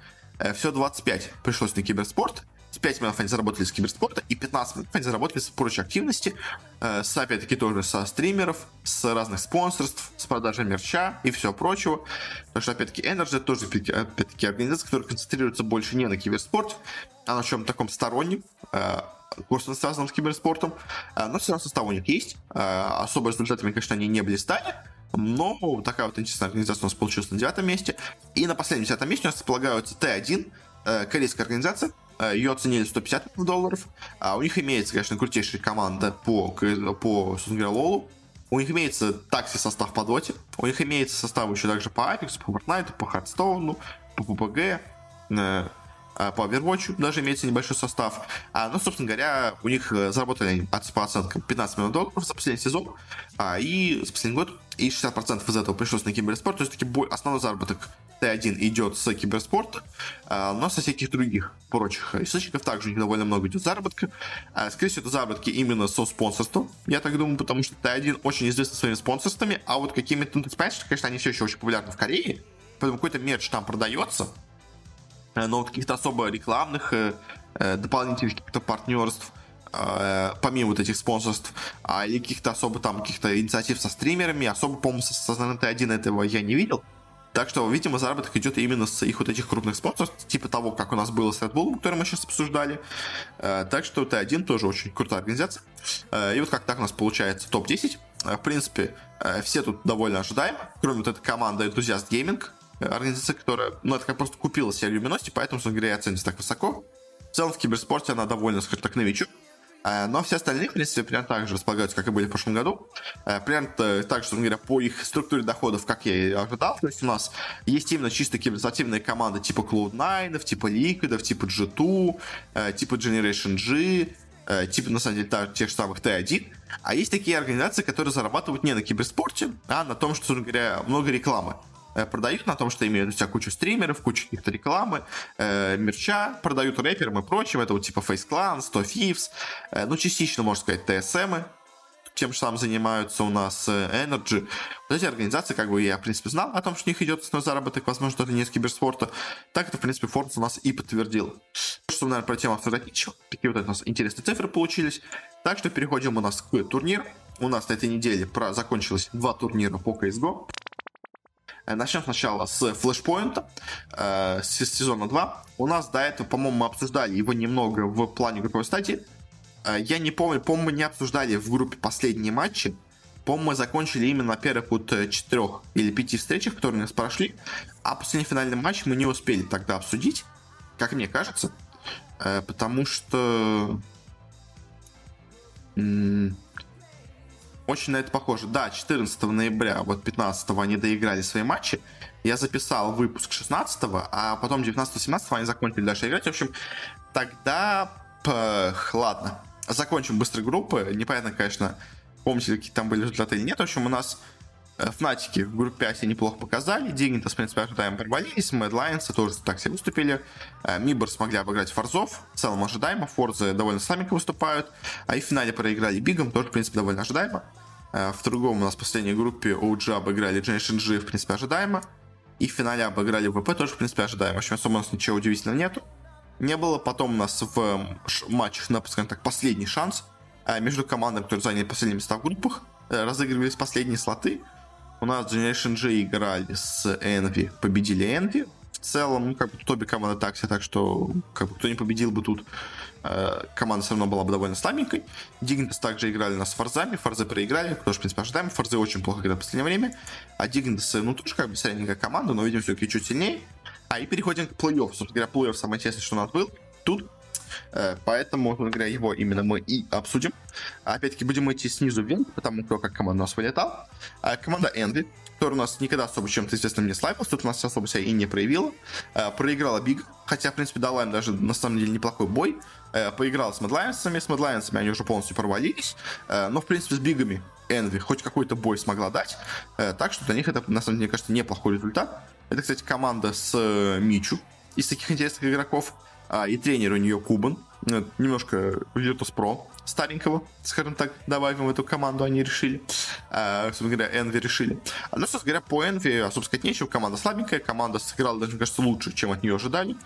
все 25 пришлось на киберспорт. 5 миллионов они заработали с киберспорта, и 15 миллионов они заработали с прочей активности, э, с, опять-таки, тоже со стримеров, с разных спонсорств, с продажей мерча и всего прочего. Потому что, опять-таки, Energy тоже, опять-таки, организация, которая концентрируется больше не на киберспорте, а на чем-то таком стороннем, э, курсом, связанном с киберспортом, э, но все равно состав у них есть. Э, особо результатами, конечно, они не блистали, но такая вот интересная организация у нас получилась на девятом месте. И на последнем десятом месте у нас располагаются Т1, э, корейская организация, Ее оценили 150 долларов. А у них имеется, конечно, крутейшая команда по, по собственно говоря, Лолу. У них имеется такси состав по доте. У них имеется состав еще также по Apex, по Fortnite, по Hearthstone, по PUBG, а по Overwatch даже имеется небольшой состав. А, ну, собственно говоря, у них э, заработали по оценкам 15 миллионов долларов за последний сезон. А, и за последний год и 60% из этого пришлось на киберспорт. То есть таки основной заработок Т1 идет с киберспорта, а, но со всяких других прочих источников также у них довольно много идет заработка. А, скорее всего, это заработки именно со спонсорством, я так думаю, потому что Т1 очень известен своими спонсорствами, а вот какими-то, ну, ты понимаешь, что, конечно, они все еще очень популярны в Корее, поэтому какой-то мерч там продается, но каких-то особо рекламных, э, э, дополнительных каких-то партнерств, помимо вот этих спонсорств, а, или каких-то особо там каких-то инициатив со стримерами, особо, по-моему, со, со Т1 этого я не видел. Так что, видимо, заработок идет именно с их вот этих крупных спонсоров, типа того, как у нас было с Red Bull, который мы сейчас обсуждали. Э, так что Т1 тоже очень крутая организация. Э, и вот как так у нас получается топ-10. Э, в принципе, все тут довольно ожидаемы, кроме вот этой команды Enthusiast Gaming, организация, которая, ну, это как просто купила себе Luminosity, поэтому, собственно говоря, оценится так высоко. В целом в киберспорте она довольно, скажем так, новичок. Э, но все остальные, в принципе, примерно так же располагаются, как и были в прошлом году. Э, примерно так же, говоря, по их структуре доходов, как я и ожидал. То есть у нас есть именно чисто киберспортивные команды типа Cloud9, типа Liquid, типа G2, э, типа Generation G, типа, на самом деле, тех же самых T1. А есть такие организации, которые зарабатывают не на киберспорте, а на том, что, говоря, много рекламы. Э, продают на том, что имеют у себя кучу стримеров, кучу каких-то рекламы, э, мерча, продают рэперам и прочим, это вот типа Face Clan, 100 Thieves, э, ну, частично, можно сказать, TSM, тем же самым занимаются у нас э, Energy. Вот эти организации, как бы я, в принципе, знал о том, что у них идет основной заработок, возможно, это не из киберспорта. Так это, в принципе, Forbes у нас и подтвердил. Что, наверное, про тему обсуждать ничего. Такие вот у нас интересные цифры получились. Так что переходим у нас к турниру. У нас на этой неделе про... закончилось два турнира по CSGO. Э, Начнем сначала с флешпоинта, э, с сезона 2. У нас до этого, по-моему, мы обсуждали его немного в плане групповой стадии. Э, я не помню, по-моему, мы не обсуждали в группе последние матчи. По-моему, мы закончили именно первых вот э, четырех или пяти встречах, которые у нас прошли. А последний финальный матч мы не успели тогда обсудить, как мне кажется. Э, потому что... Очень на это похоже. Да, 14 ноября, вот 15 они доиграли свои матчи. Я записал выпуск 16 а потом 19-17 они закончили дальше играть. В общем, тогда... Пх, ладно. Закончим быстро группы. Непонятно, конечно, помните, какие там были результаты или нет. В общем, у нас Фнатики в группе 5 неплохо показали. Дигнита, в принципе, ожидаемо провалились. Мэд Лайнсы тоже так себе выступили. Э, Мибор смогли обыграть Форзов. В целом ожидаемо. Форзы довольно слабенько выступают. А и в финале проиграли Бигом. Тоже, в принципе, довольно ожидаемо. Э, в другом у нас в последней группе OG обыграли Generation G, в принципе, ожидаемо. И в финале обыграли ВП, тоже, в принципе, ожидаемо. В общем, особо у нас ничего удивительного нету. Не было. Потом у нас в матчах на, скажем так, последний шанс э, между командами, которые заняли последние места в группах, э, разыгрывались последние слоты. У нас Generation G играли с Envy, победили Envy. целом, ну, как бы тут обе команды такси, так что как бы кто не победил бы тут, э, команда все равно была бы довольно слабенькой. Дигнитас также играли нас с Форзами, Форзы проиграли, тоже, в принципе, ожидаем. Форзы очень плохо играют в последнее время, а Дигнитасы, ну, тоже как бы средненькая команда, но, видимо, все-таки чуть сильнее. А и переходим к плей-офф. Собственно говоря, плей-офф самое интересное, что у нас был. Тут поэтому, собственно говоря, его именно мы и обсудим. Опять-таки, будем идти снизу вверх, потому кто как команда у нас вылетал. А команда Envy, которая у нас никогда особо чем-то известным не славилась, тут у нас особо себя и не проявила. Э, проиграла Биг, хотя, в принципе, дала им даже, на самом деле, неплохой бой. Э, поиграла с Медлайнсами, с Медлайнсами они уже полностью порвались. Но, в принципе, с Бигами Envy хоть какой-то бой смогла дать. Так что для них это, на самом деле, мне кажется, неплохой результат. Это, кстати, команда с Мичу из таких интересных игроков. А, и тренер у нее Кубан, ну, немножко Virtus Pro старенького, скажем так, добавим в эту команду, они решили. А, собственно говоря, Envy решили. А, ну, собственно говоря, по Envy особо сказать нечего. Команда слабенькая, команда сыграла даже, мне кажется, лучше, чем от нее ожидали.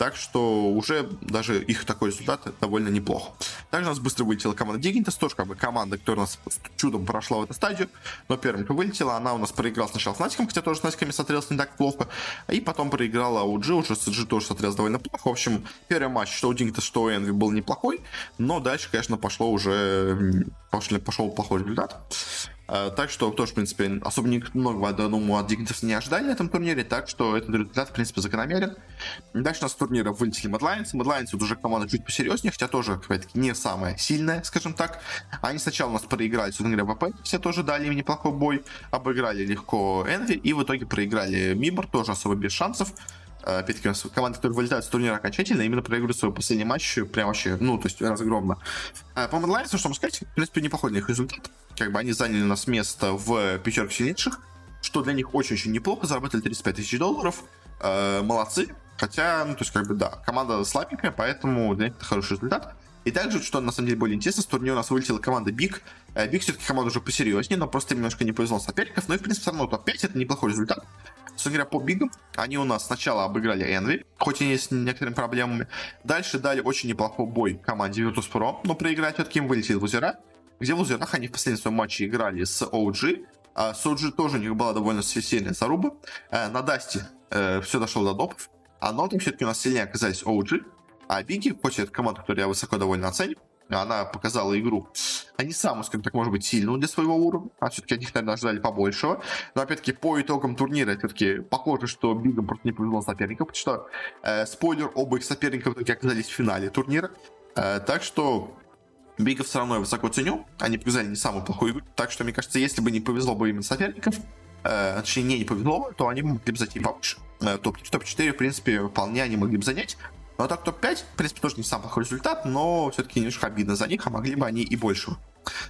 Так что уже даже их такой результат довольно неплохо. Также у нас быстро вылетела команда Дигнитас, тоже как бы команда, которая у нас чудом прошла в эту стадию, но первым вылетела, она у нас проиграла сначала с Натиком, хотя тоже с Натиками смотрелась не так плохо, и потом проиграла у G, уже с G тоже смотрелась довольно плохо. В общем, первый матч, что у Дигнитас, что у Энви был неплохой, но дальше, конечно, пошло уже, пошли, пошел плохой результат. Э, так что тоже, в принципе, особо много, думаю, от Дигнитов не ожидали на этом турнире, так что этот результат, в принципе, закономерен. Дальше у нас с турнира вылетели Mad Lions. вот уже команда чуть посерьезнее, хотя тоже, опять-таки, не самая сильная, скажем так. Они сначала у нас проиграли, собственно говоря, ВП, все тоже дали им неплохой бой, обыграли легко Энви, и в итоге проиграли Мибор, тоже особо без шансов. Опять-таки, у нас команды, которые вылетают с турнира окончательно, именно проигрывают свой последний матч прям вообще, ну, то есть разгромно. Э, по Mad что можно сказать, в принципе, неплохой для них результат. Как бы они заняли у нас место в пятерке сильнейших, что для них очень-очень неплохо, заработали 35 тысяч долларов, э, молодцы, хотя, ну, то есть, как бы, да, команда слабенькая, поэтому для них это хороший результат. И также, что на самом деле более интересно, с турнира у нас вылетела команда BIG. BIG все-таки команда уже посерьезнее, но просто немножко не повезло соперников. Но и, в принципе, все равно топ-5 это неплохой результат. Собственно говоря, по BIG ам они у нас сначала обыграли Envy, хоть и с некоторыми проблемами. Дальше дали очень неплохой бой команде Virtus.pro, но проиграли все-таки им вылетели в лузера где в лузерах они в последнем своем матче играли с OG. А с OG тоже у них была довольно сильная заруба. Э, на Дасте э, все дошло до допов. А этом все-таки у нас сильнее оказались OG. А Биги, хоть это команда, которую я высоко довольно оценю, она показала игру а не самую, скажем так, может быть, сильную для своего уровня, а все-таки от них, наверное, ожидали побольшего. Но, опять-таки, по итогам турнира, все-таки похоже, что Бигам просто не повезло соперникам, потому что, э, спойлер, оба их соперника в итоге оказались в финале турнира. Э, так что Бигов все равно я высоко ценю. Они показали не самую плохую игру. Так что, мне кажется, если бы не повезло бы именно соперников, э, точнее, не, повезло, то они могли бы зайти повыше. Э, топ-3, топ-4, в принципе, вполне они могли бы занять. Ну а так топ-5, в принципе, тоже не самый плохой результат, но все-таки немножко обидно за них, а могли бы они и больше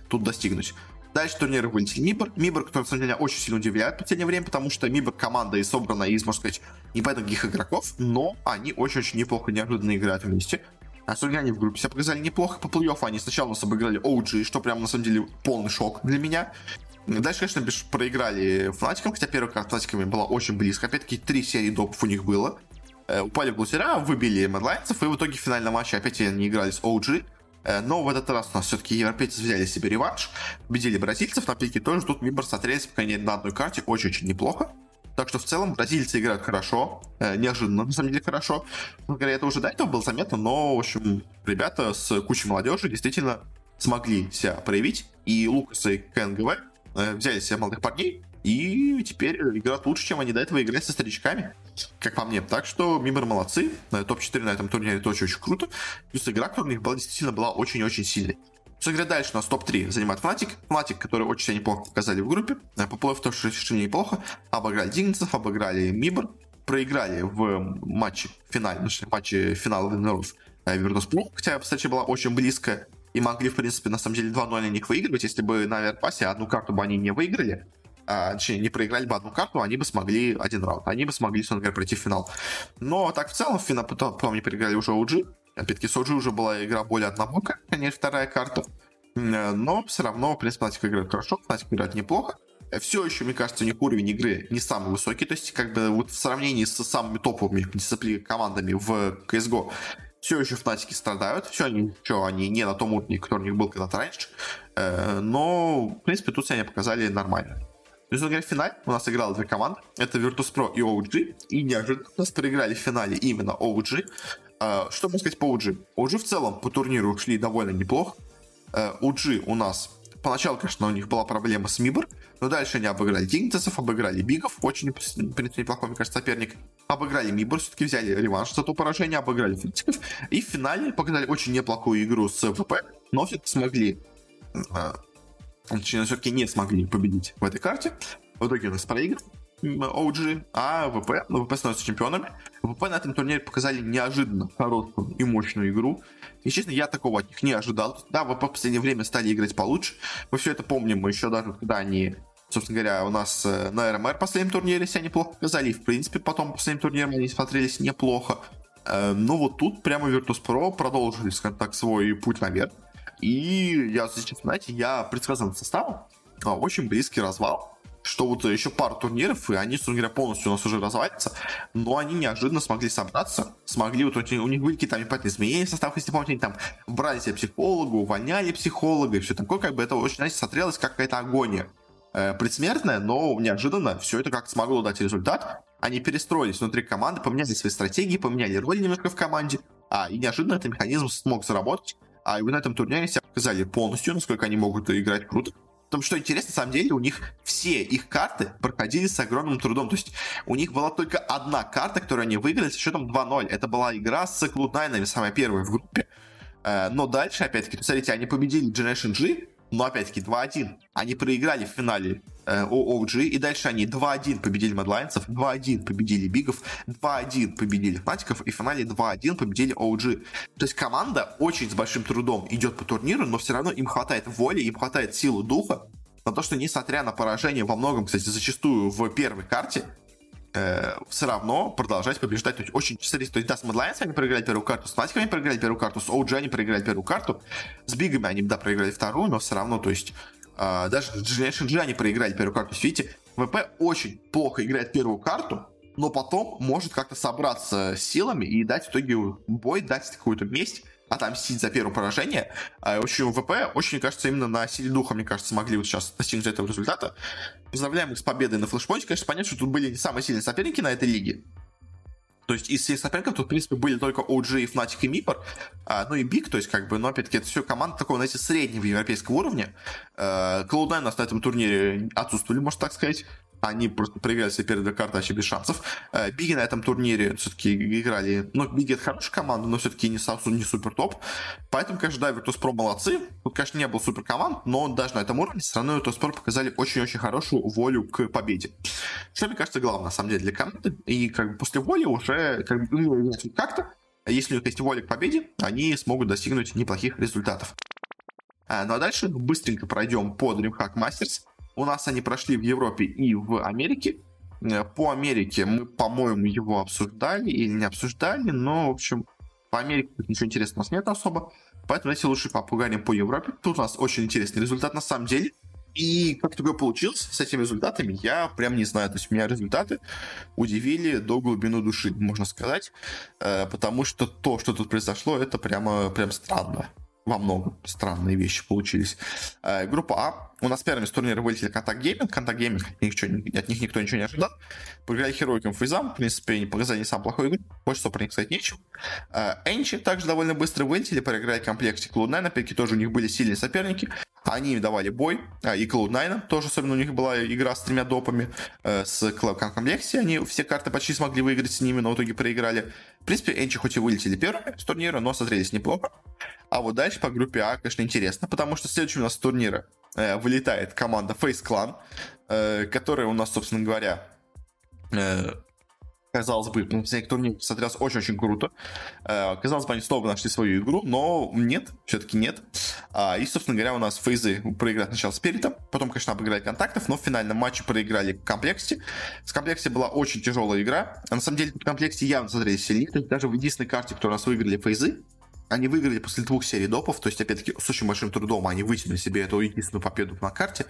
тут достигнуть. Дальше турниры вылетели Мибор. Мибор, который, на самом деле, очень сильно удивляет в последнее время, потому что Мибор команда и собрана из, можно сказать, не по каких игроков, но они очень-очень неплохо, неожиданно играют вместе. Особенно они в группе себя показали неплохо по плей-оффу. Они сначала нас обыграли OG, что прям на самом деле полный шок для меня. Дальше, конечно, проиграли Фнатикам, хотя первая карта Фнатиками была очень близко. Опять-таки, три серии допов у них было. Э, упали в глутера, выбили Мэдлайнцев, и в итоге в финальном матче опять они играли с OG. Э, но в этот раз у нас все-таки европейцы взяли себе реванш, победили бразильцев, на пике тоже тут Мибор смотрелись пока не на одной карте очень-очень неплохо. Так что в целом бразильцы играют хорошо, э, неожиданно, на самом деле, хорошо. Ну, говоря, это уже до этого было заметно, но, в общем, ребята с кучей молодежи действительно смогли себя проявить. И Лукас и КНГВ взяли себе молодых парней, и теперь играют лучше, чем они до этого играли со старичками, как по мне. Так что Мибор молодцы, топ-4 на этом турнире это очень-очень круто. Плюс игра, которая у них была, действительно была очень-очень сильной. Что говоря, дальше у нас топ-3 занимает Фнатик. Фнатик, который очень себя неплохо показали в группе. Э, по плей тоже решили неплохо. Обыграли Дигнцев, обыграли Мибор. Проиграли в матче финале, в матче финала Венеров Virtus.pro. Хотя встреча была очень близкая. И могли, в принципе, на самом деле 2-0 на них выигрывать. Если бы на Аверпасе одну карту бы они не выиграли, а, точнее, не проиграли бы одну карту, они бы смогли один раунд. Они бы смогли, собственно говоря, пройти в финал. Но так в целом, в финал потом, потом они проиграли уже OG. Опять-таки, с OG уже была игра более однобокая, конечно, вторая карта. Но все равно, в принципе, Fnatic играет хорошо, Fnatic играет неплохо. Все еще, мне кажется, у них уровень игры не самый высокий. То есть, как бы вот в сравнении с самыми топовыми дисциплинами командами в CSGO, все еще Фнатики страдают, все они, что они не на том уровне, который у них был когда-то раньше, э, но, в принципе, тут они показали нормально. То есть, говоря, в финале у нас играло две команды. Это Virtus.pro и OG. И неожиданно нас проиграли в финале именно OG. А, что можно сказать по OG? OG в целом по турниру ушли довольно неплохо. OG у нас Поначалу, конечно, у них была проблема с Мибор, но дальше они обыграли Дигнитасов, обыграли Бигов, очень, в принципе, неплохой, мне кажется, соперник. Обыграли Мибор, все-таки взяли реванш за то поражение, обыграли Фритиков. И в финале показали очень неплохую игру с ВП, но все-таки смогли а, точнее, все-таки не смогли победить в этой карте. В итоге у нас проиграли OG, а ВП, ну, ВП становятся чемпионами. ВП на этом турнире показали неожиданно хорошую и мощную игру. И, честно, я такого от них не ожидал. Да, ВП в последнее время стали играть получше. Мы все это помним еще даже, когда они собственно говоря, у нас э, на РМР последнем турнире себя неплохо показали. И, в принципе, потом последним турниром они смотрелись неплохо. Э, но вот тут прямо Virtus.pro продолжили, скажем так, свой путь наверх. И я, сейчас, знаете, я предсказан составом. А, очень близкий развал что вот еще пару турниров, и они, собственно говоря, полностью у нас уже развалятся, но они неожиданно смогли собраться, смогли, вот у них были какие-то непонятные изменения в состав, если помните, они там брали себе психолога, увольняли психолога и все такое, как бы это очень, знаете, смотрелось как какая-то агония э, предсмертная, но неожиданно все это как-то смогло дать результат, они перестроились внутри команды, поменяли свои стратегии, поменяли роли немножко в команде, а, и неожиданно этот механизм смог заработать, а и на этом турнире себя показали полностью, насколько они могут играть круто. Потому что интересно, на самом деле, у них все их карты проходили с огромным трудом. То есть у них была только одна карта, которую они выиграли с счетом 2-0. Это была игра с Cloud9, самая первая в группе. Э, но дальше, опять-таки, смотрите, они победили Generation G, но опять-таки 2-1. Они проиграли в финале э, OG, и дальше они 2-1 победили Мадлайнцев, 2-1 победили Бигов, 2-1 победили Фнатиков, и в финале 2-1 победили OG. То есть команда очень с большим трудом идет по турниру, но все равно им хватает воли, им хватает силы духа на то, что несмотря на поражение во многом, кстати, зачастую в первой карте, э, все равно продолжать побеждать. То есть очень смотрите, то есть да, с Mad они проиграли первую карту, с Фнатиками они проиграли первую карту, с OG они проиграли первую карту, с Бигами они, да, проиграли вторую, но все равно, то есть э, даже с Generation G они проиграли первую карту. Видите, ВП очень плохо играет первую карту, но потом может как-то собраться силами и дать в итоге бой, дать какую-то месть, отомстить за первое поражение. А, общем, ВП очень, кажется, именно на силе духа, мне кажется, смогли вот сейчас достигнуть этого результата. Поздравляем их с победой на флешпоинте. Конечно, понятно, что тут были не самые сильные соперники на этой лиге. То есть из всех соперников тут, в принципе, были только OG, Fnatic и Мипор, а, ну и Биг, то есть, как бы, но опять-таки, это все команда такого, знаете, среднего европейского уровня. А, Cloud9 у нас на этом турнире отсутствовали, можно так сказать они проиграли себе первые карты вообще без шансов. Э, Биги на этом турнире все-таки играли, ну, Биги это хорошая команда, но все-таки не, не супер топ. Поэтому, конечно, да, Virtus.pro молодцы. Тут, конечно, не было супер команд, но даже на этом уровне все равно Virtus.pro показали очень-очень хорошую волю к победе. Что, мне кажется, главное, на самом деле, для команды. И как бы после воли уже как бы, ну, как-то, если у них есть воля к победе, они смогут достигнуть неплохих результатов. Э, ну а дальше быстренько пройдем по DreamHack Masters. У нас они прошли в Европе и в Америке. Э, по Америке мы, по-моему, его обсуждали или не обсуждали, но, в общем, по Америке ничего интересного у нас нет особо. Поэтому давайте лучше попугаем по Европе. Тут у нас очень интересный результат на самом деле. И как такое получилось с этими результатами, я прям не знаю. То есть меня результаты удивили до глубины души, можно сказать. Э, потому что то, что тут произошло, это прямо прям странно во многом странные вещи получились. Э, группа А. У нас первыми с турнира вылетели c0ntact Gaming. c0ntact Gaming, от них никто ничего не ожидал. Проиграли Heroic ам, FaZe ам. В принципе, не показали не самую плохую игру. Больше что про них сказать нечего. Э, ENCE также довольно быстро вылетели. Проиграли Complexity, Cloud9. Опять-таки тоже у них были сильные соперники. Они им давали бой. А, и Cloud9 тоже, особенно у них была игра с тремя допами. Э, с комплекте они все карты почти смогли выиграть с ними, но в итоге проиграли. В принципе, Энчи хоть и вылетели первыми с турнира, но смотрелись неплохо. А вот дальше по группе А, конечно, интересно, потому что следующим у нас турнира э, вылетает команда Face Clan, э, которая у нас, собственно говоря, э, казалось бы, на последний турнир смотрелся очень-очень круто. Э, казалось бы, они снова нашли свою игру, но нет, все-таки нет. А, и, собственно говоря, у нас фейзы проиграли сначала Спиритом, потом, конечно, обыграли контактов, но в финальном матче проиграли в комплекте. В комплекте была очень тяжелая игра. А на самом деле, в комплекте явно смотрелись сильнее. Даже в единственной карте, которую у нас выиграли фейзы, они выиграли после двух серий допов, то есть, опять-таки, с очень большим трудом они вытянули себе эту единственную победу на карте,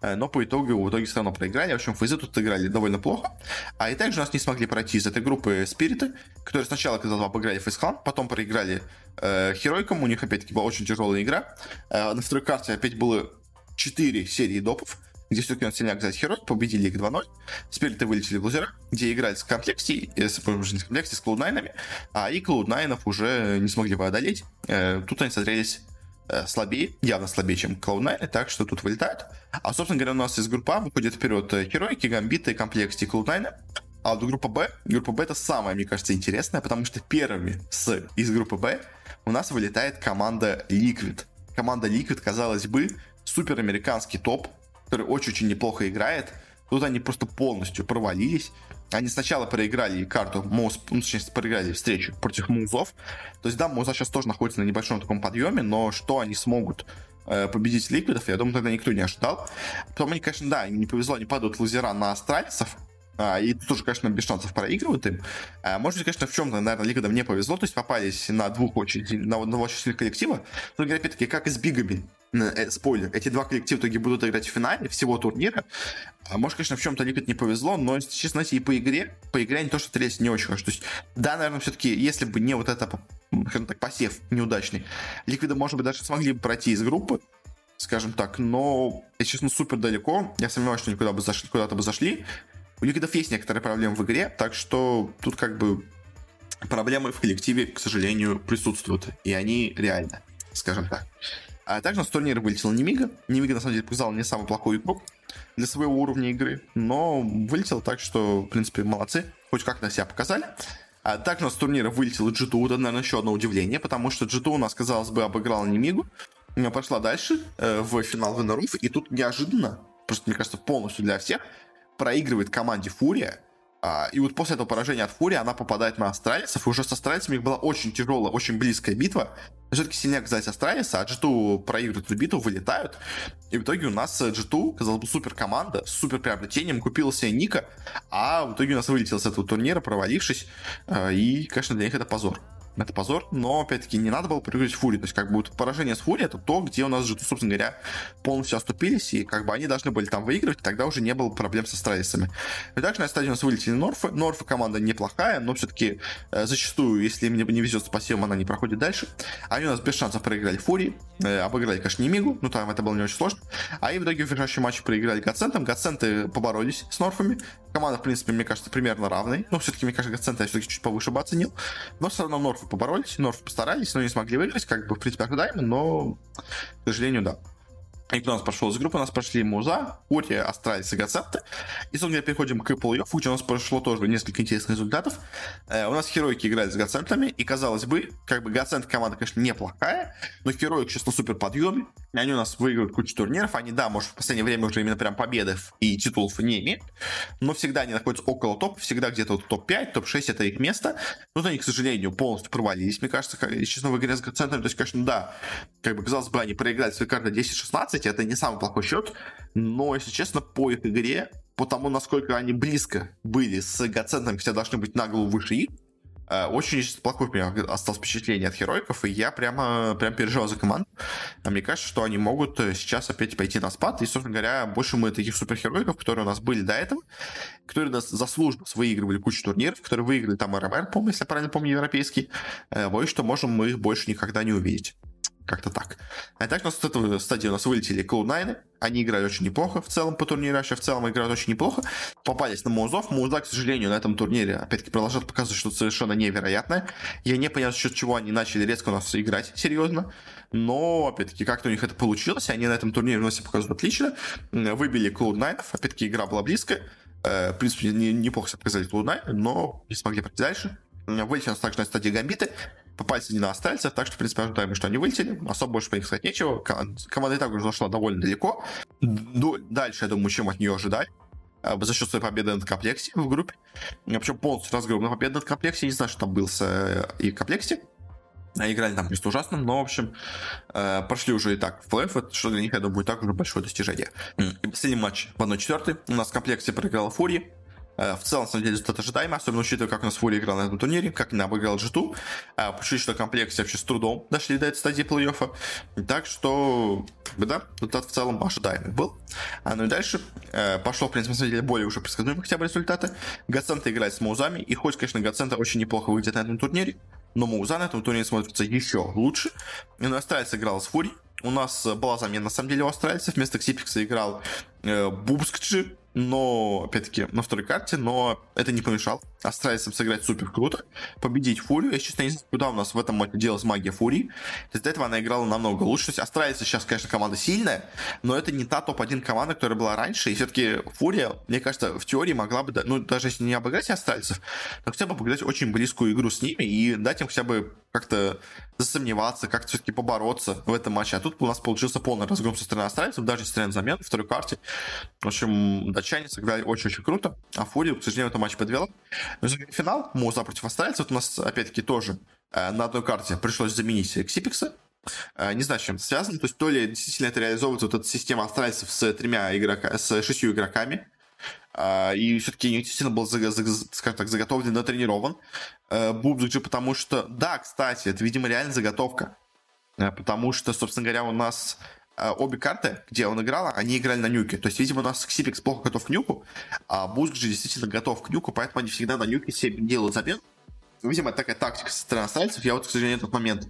э, но по итогу, в итоге все равно проиграли. В общем, фейзы тут играли довольно плохо. А и также у нас не смогли пройти из этой группы Спириты, которые сначала, казалось бы, обыграли Фейсклан, потом проиграли э, Херойкам, у них, опять-таки, была очень тяжелая игра. Э, на второй карте опять было 4 серии допов, где все-таки он сильняк взять Херой, победили их 2-0. Спириты вылетели в лузера, где играли с комплекте, э, с, с комплекте, с Клоуднайнами, а и Клоуднайнов уже не смогли бы одолеть. Э, тут они смотрелись э, слабее, явно слабее, чем Cloud9, так что тут вылетают. А, собственно говоря, у нас из группы А выходит вперед Херойки, Гамбиты, Комплекте и Cloud9. А вот группа Б, группа Б это самое, мне кажется, интересное, потому что первыми с, из группы Б у нас вылетает команда Liquid. Команда Liquid, казалось бы, супер американский топ, который очень-очень неплохо играет. Тут они просто полностью провалились. Они сначала проиграли карту Моус, ну, точнее, проиграли встречу против Музов. То есть, да, Муза сейчас тоже находится на небольшом таком подъеме, но что они смогут э, победить ликвидов, я думаю, тогда никто не ожидал. Потом они, конечно, да, им не повезло, они падают лазера на астральцев, а, и тут тоже, конечно, без шансов проигрывают им. А, может быть, конечно, в чем-то, наверное, Ликвидам не повезло, то есть попались на двух очень, на одного очень коллектива. Но, опять-таки, как и с Бигами, э, спойлер, эти два коллектива в итоге будут играть в финале всего турнира. А, может, конечно, в чем-то Ликвид не повезло, но, честно, знаете, и по игре, по игре они тоже смотрелись не очень хорошо. То есть, да, наверное, все-таки, если бы не вот это, скажем так, посев неудачный, Ликвиды, может быть, даже смогли бы пройти из группы, скажем так, но, если честно, супер далеко. Я сомневаюсь, что они куда бы зашли, куда-то бы зашли. У Ликвидов есть некоторые проблемы в игре, так что тут как бы проблемы в коллективе, к сожалению, присутствуют. И они реально, скажем так. А также на турнир вылетел Немига. Немига, на самом деле, показал не самую плохую игру для своего уровня игры, но вылетел так, что, в принципе, молодцы. Хоть как-то себя показали. А также у нас с турнира вылетел G2, это, наверное, еще одно удивление, потому что G2 у нас, казалось бы, обыграла Немигу, пошла дальше э, в финал Венеруф, и тут неожиданно, просто, мне кажется, полностью для всех, проигрывает команде Фурия, а, и вот после этого поражения от Фурии она попадает на астралисов, и уже с астралисами была очень тяжелая, очень близкая битва. Все-таки сильнее взять астралиса, а G2 проигрывает эту битву, вылетают. И в итоге у нас G2, казалось бы, супер команда, с супер приобретением, купил себе Ника, а в итоге у нас вылетел с этого турнира, провалившись. А, и, конечно, для них это позор это позор, но, опять-таки, не надо было проиграть Фури. То есть, как бы, вот поражение с Фури это то, где у нас же, собственно говоря, полностью оступились, и как бы они должны были там выигрывать, тогда уже не было проблем со страйсами. И также на стадии у нас вылетели Норфы. Норфы команда неплохая, но все-таки э, зачастую, если им не, везет с пассивом, она не проходит дальше. Они у нас без шансов проиграли Фури, э, обыграли, конечно, Немигу, ну там это было не очень сложно. А и в итоге в решающем матче проиграли Гацентом. Гаценты поборолись с Норфами. Команда, в принципе, мне кажется, примерно равной. Но все-таки, мне кажется, Гацента я все-таки чуть повыше оценил. Но все равно Норфы поборолись, Норфы постарались, но не смогли выиграть, как бы, в принципе, ожидаемо, но, к сожалению, да. И кто у нас прошел из группы? У нас прошли MOUZ, Ори, Astralis и Гацепты. И, собственно, переходим к плей-оффу, где у нас прошло тоже несколько интересных результатов. Э, у нас Херойки играли с Гацентами, и, казалось бы, как бы Гацент команда, конечно, неплохая, но Хероик сейчас на супер подъеме, и они у нас выигрывают кучу турниров. Они, да, может, в последнее время уже именно прям победы и титулов не имеют, но всегда они находятся около топ, всегда где-то вот топ-5, топ-6 это их место. Но они, к сожалению, полностью провалились, мне кажется, честно, в игре с Гацентами. То есть, конечно, да, как бы, казалось бы, они проиграли свои карты 10-16, кстати, это не самый плохой счет, но, если честно, по их игре, по тому, насколько они близко были с Гацентом, хотя должны быть на голову выше их, э, очень плохое у меня осталось впечатление от героиков, и я прямо, прям переживал за команду. А мне кажется, что они могут э, сейчас опять пойти на спад, и, собственно говоря, больше мы таких супергероиков, которые у нас были до этого, которые нас заслуженно выигрывали кучу турниров, которые выиграли там РМР, помню, если я правильно помню, европейский, э, боюсь, что можем мы их больше никогда не увидеть. Как-то так. А так у нас с этого стадии у нас вылетели Cloud9. Они играют очень неплохо в целом по турниру. Вообще в целом играют очень неплохо. Попались на Музов. Муза, к сожалению, на этом турнире опять-таки продолжают показывать что-то совершенно невероятное. Я не понял, за счет чего они начали резко у нас играть серьезно. Но, опять-таки, как-то у них это получилось. Они на этом турнире у нас показывают отлично. Выбили Cloud9. Опять-таки, игра была близкая. Э, в принципе, неплохо себя показали Cloud9, но не смогли пройти дальше. Вылетели у нас также на стадии Гамбиты попались они на остальцев, так что, в принципе, ожидаем, что они вылетели. Особо больше по них сказать нечего. Команда и так уже зашла довольно далеко. Дальше, я думаю, чем от нее ожидать а, за счет своей победы над комплекте в группе. Причем полностью разгромная победа над комплекте. Не знаю, что там был с э, и комплекте. А играли там просто ужасно, но, в общем, э, прошли уже и так в плей что для них, я думаю, будет так уже большое достижение. И последний матч в 1-4 у нас в комплекте проиграла Фури. Э, в целом, на самом деле, результат ожидаемый, особенно учитывая, как у нас Фури играл на этом турнире, как она обыграл G2. Почти что комплекте вообще с трудом дошли до этой стадии плей-оффа. Так что, как бы, да, результат в целом ожидаемый был. А ну и дальше э, пошло, в принципе, на самом деле, более уже предсказуемые хотя бы результаты. Гацента играет с Маузами, и хоть, конечно, Гацента очень неплохо выйдет на этом турнире, но Мауза на этом турнире смотрится еще лучше. И Астралис играл с Фури, у нас была замена, на самом деле, у австралийцев. Вместо Ксипикса играл э, Бубскджи, но, опять-таки, на второй карте, но это не помешало австралийцам сыграть супер круто, победить Фурию. Я, честно, не знаю, куда у нас в этом матче делалась магия Фурии. То есть до этого она играла намного лучше. То есть австралийцы сейчас, конечно, команда сильная, но это не та топ-1 команда, которая была раньше. И все-таки Фурия, мне кажется, в теории могла бы, ну, даже если не обыграть австралийцев, но хотя бы обыграть очень близкую игру с ними и дать им хотя бы как-то засомневаться, как-то все-таки побороться в этом матче. А тут у нас получился полный разгром со стороны австралийцев, даже несмотря на замену в второй карте. В общем, датчане сыграли очень-очень круто, а Фурия, к сожалению, этот матч подвела. Но финал, Муза против австралийцев, у нас, опять-таки, тоже э, на одной карте пришлось заменить Ксипикса. Э, не знаю, с чем это связано. То есть, то ли действительно это реализовывается вот эта система австралийцев с тремя игроками, с шестью игроками, Uh, и все-таки действительно был, скажем так, заготовлен, натренирован. Бубзик же потому что... Да, кстати, это, видимо, реально заготовка. Потому что, собственно говоря, у нас обе карты, где он играл, они играли на нюке. То есть, видимо, у нас Ксипикс плохо готов к нюку, а Бузг же действительно готов к нюку, поэтому они всегда на нюке себе делают замен. Видимо, это такая тактика со стороны австралийцев. Я вот, к сожалению, этот момент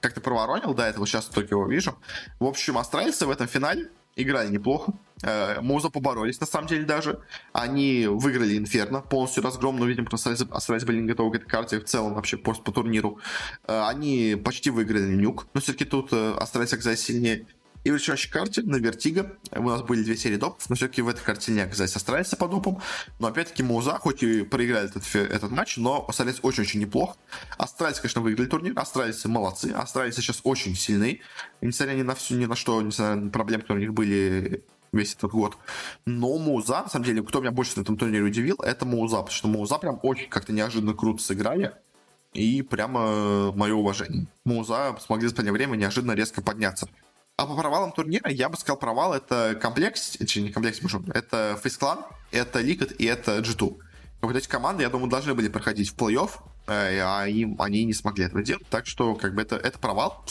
как-то проворонил, да, это вот сейчас только его вижу. В общем, австралийцы в этом финале играли неплохо. Э, Муза поборолись, на самом деле, даже. Они выиграли Инферно, полностью разгром, но, видимо, просто остались были не готовы к этой карте в целом вообще по, по турниру. Э, они почти выиграли Nuke, но все-таки тут э, остались оказались сильнее. И в решающей карте на Vertigo у нас были две серии допов, но все-таки в этой карте не оказались астралийцы по допам. Но опять-таки Муза, хоть и проиграли этот, этот матч, но остались очень-очень неплохо. Астралийцы, конечно, выиграли турнир, астралийцы молодцы, астралийцы сейчас очень сильные, несмотря ни на все, ни на что, несмотря на проблемы, которые у них были весь этот год. Но Муза, на самом деле, кто меня больше на этом турнире удивил, это Муза, потому что Муза прям очень как-то неожиданно круто сыграли. И прямо мое уважение. Муза смогли за последнее время неожиданно резко подняться. А по провалам турнира я бы сказал, провал это комплекс, это не комплекс, это фейсклан, это Liquid и это G2. Вот эти команды, я думаю, должны были проходить в плей-офф, э, а им, они не смогли этого делать, так что как бы это, это провал.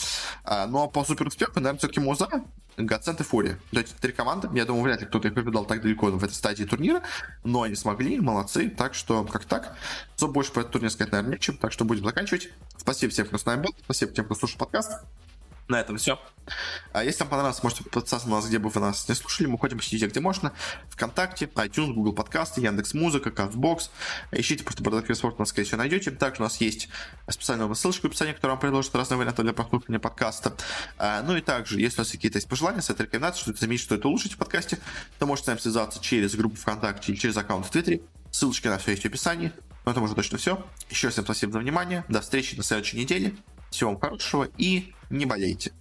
А, но по супер успеху, наверное, все-таки Муза, Гацент и Фурия. То есть три команды, я думаю, вряд ли кто-то их победал так далеко в этой стадии турнира, но они смогли, молодцы, так что как так. Что больше про этот турнир сказать, наверное, нечем, так что будем заканчивать. Спасибо всем, кто с нами был, спасибо тем, кто слушал подкаст. На этом все. А если вам понравилось, можете подписаться на нас, где бы вы нас не слушали. Мы ходим почти где можно. Вконтакте, iTunes, Google подкасты, Яндекс Музыка, Castbox. Ищите просто Бардак Спорт, нас, скорее всего, найдете. Также у нас есть специальная ссылочка в описании, которая вам предложит разные варианты для прослушивания подкаста. А, ну и также, если у вас какие-то есть пожелания, совет, рекомендации, что-то заметить, что это улучшить в подкасте, то можете с нами связаться через группу ВКонтакте или через аккаунт в Твиттере. Ссылочки на все есть в описании. На этом уже точно все. Еще раз всем спасибо за внимание. До встречи на следующей неделе. Всего вам хорошего и не болейте.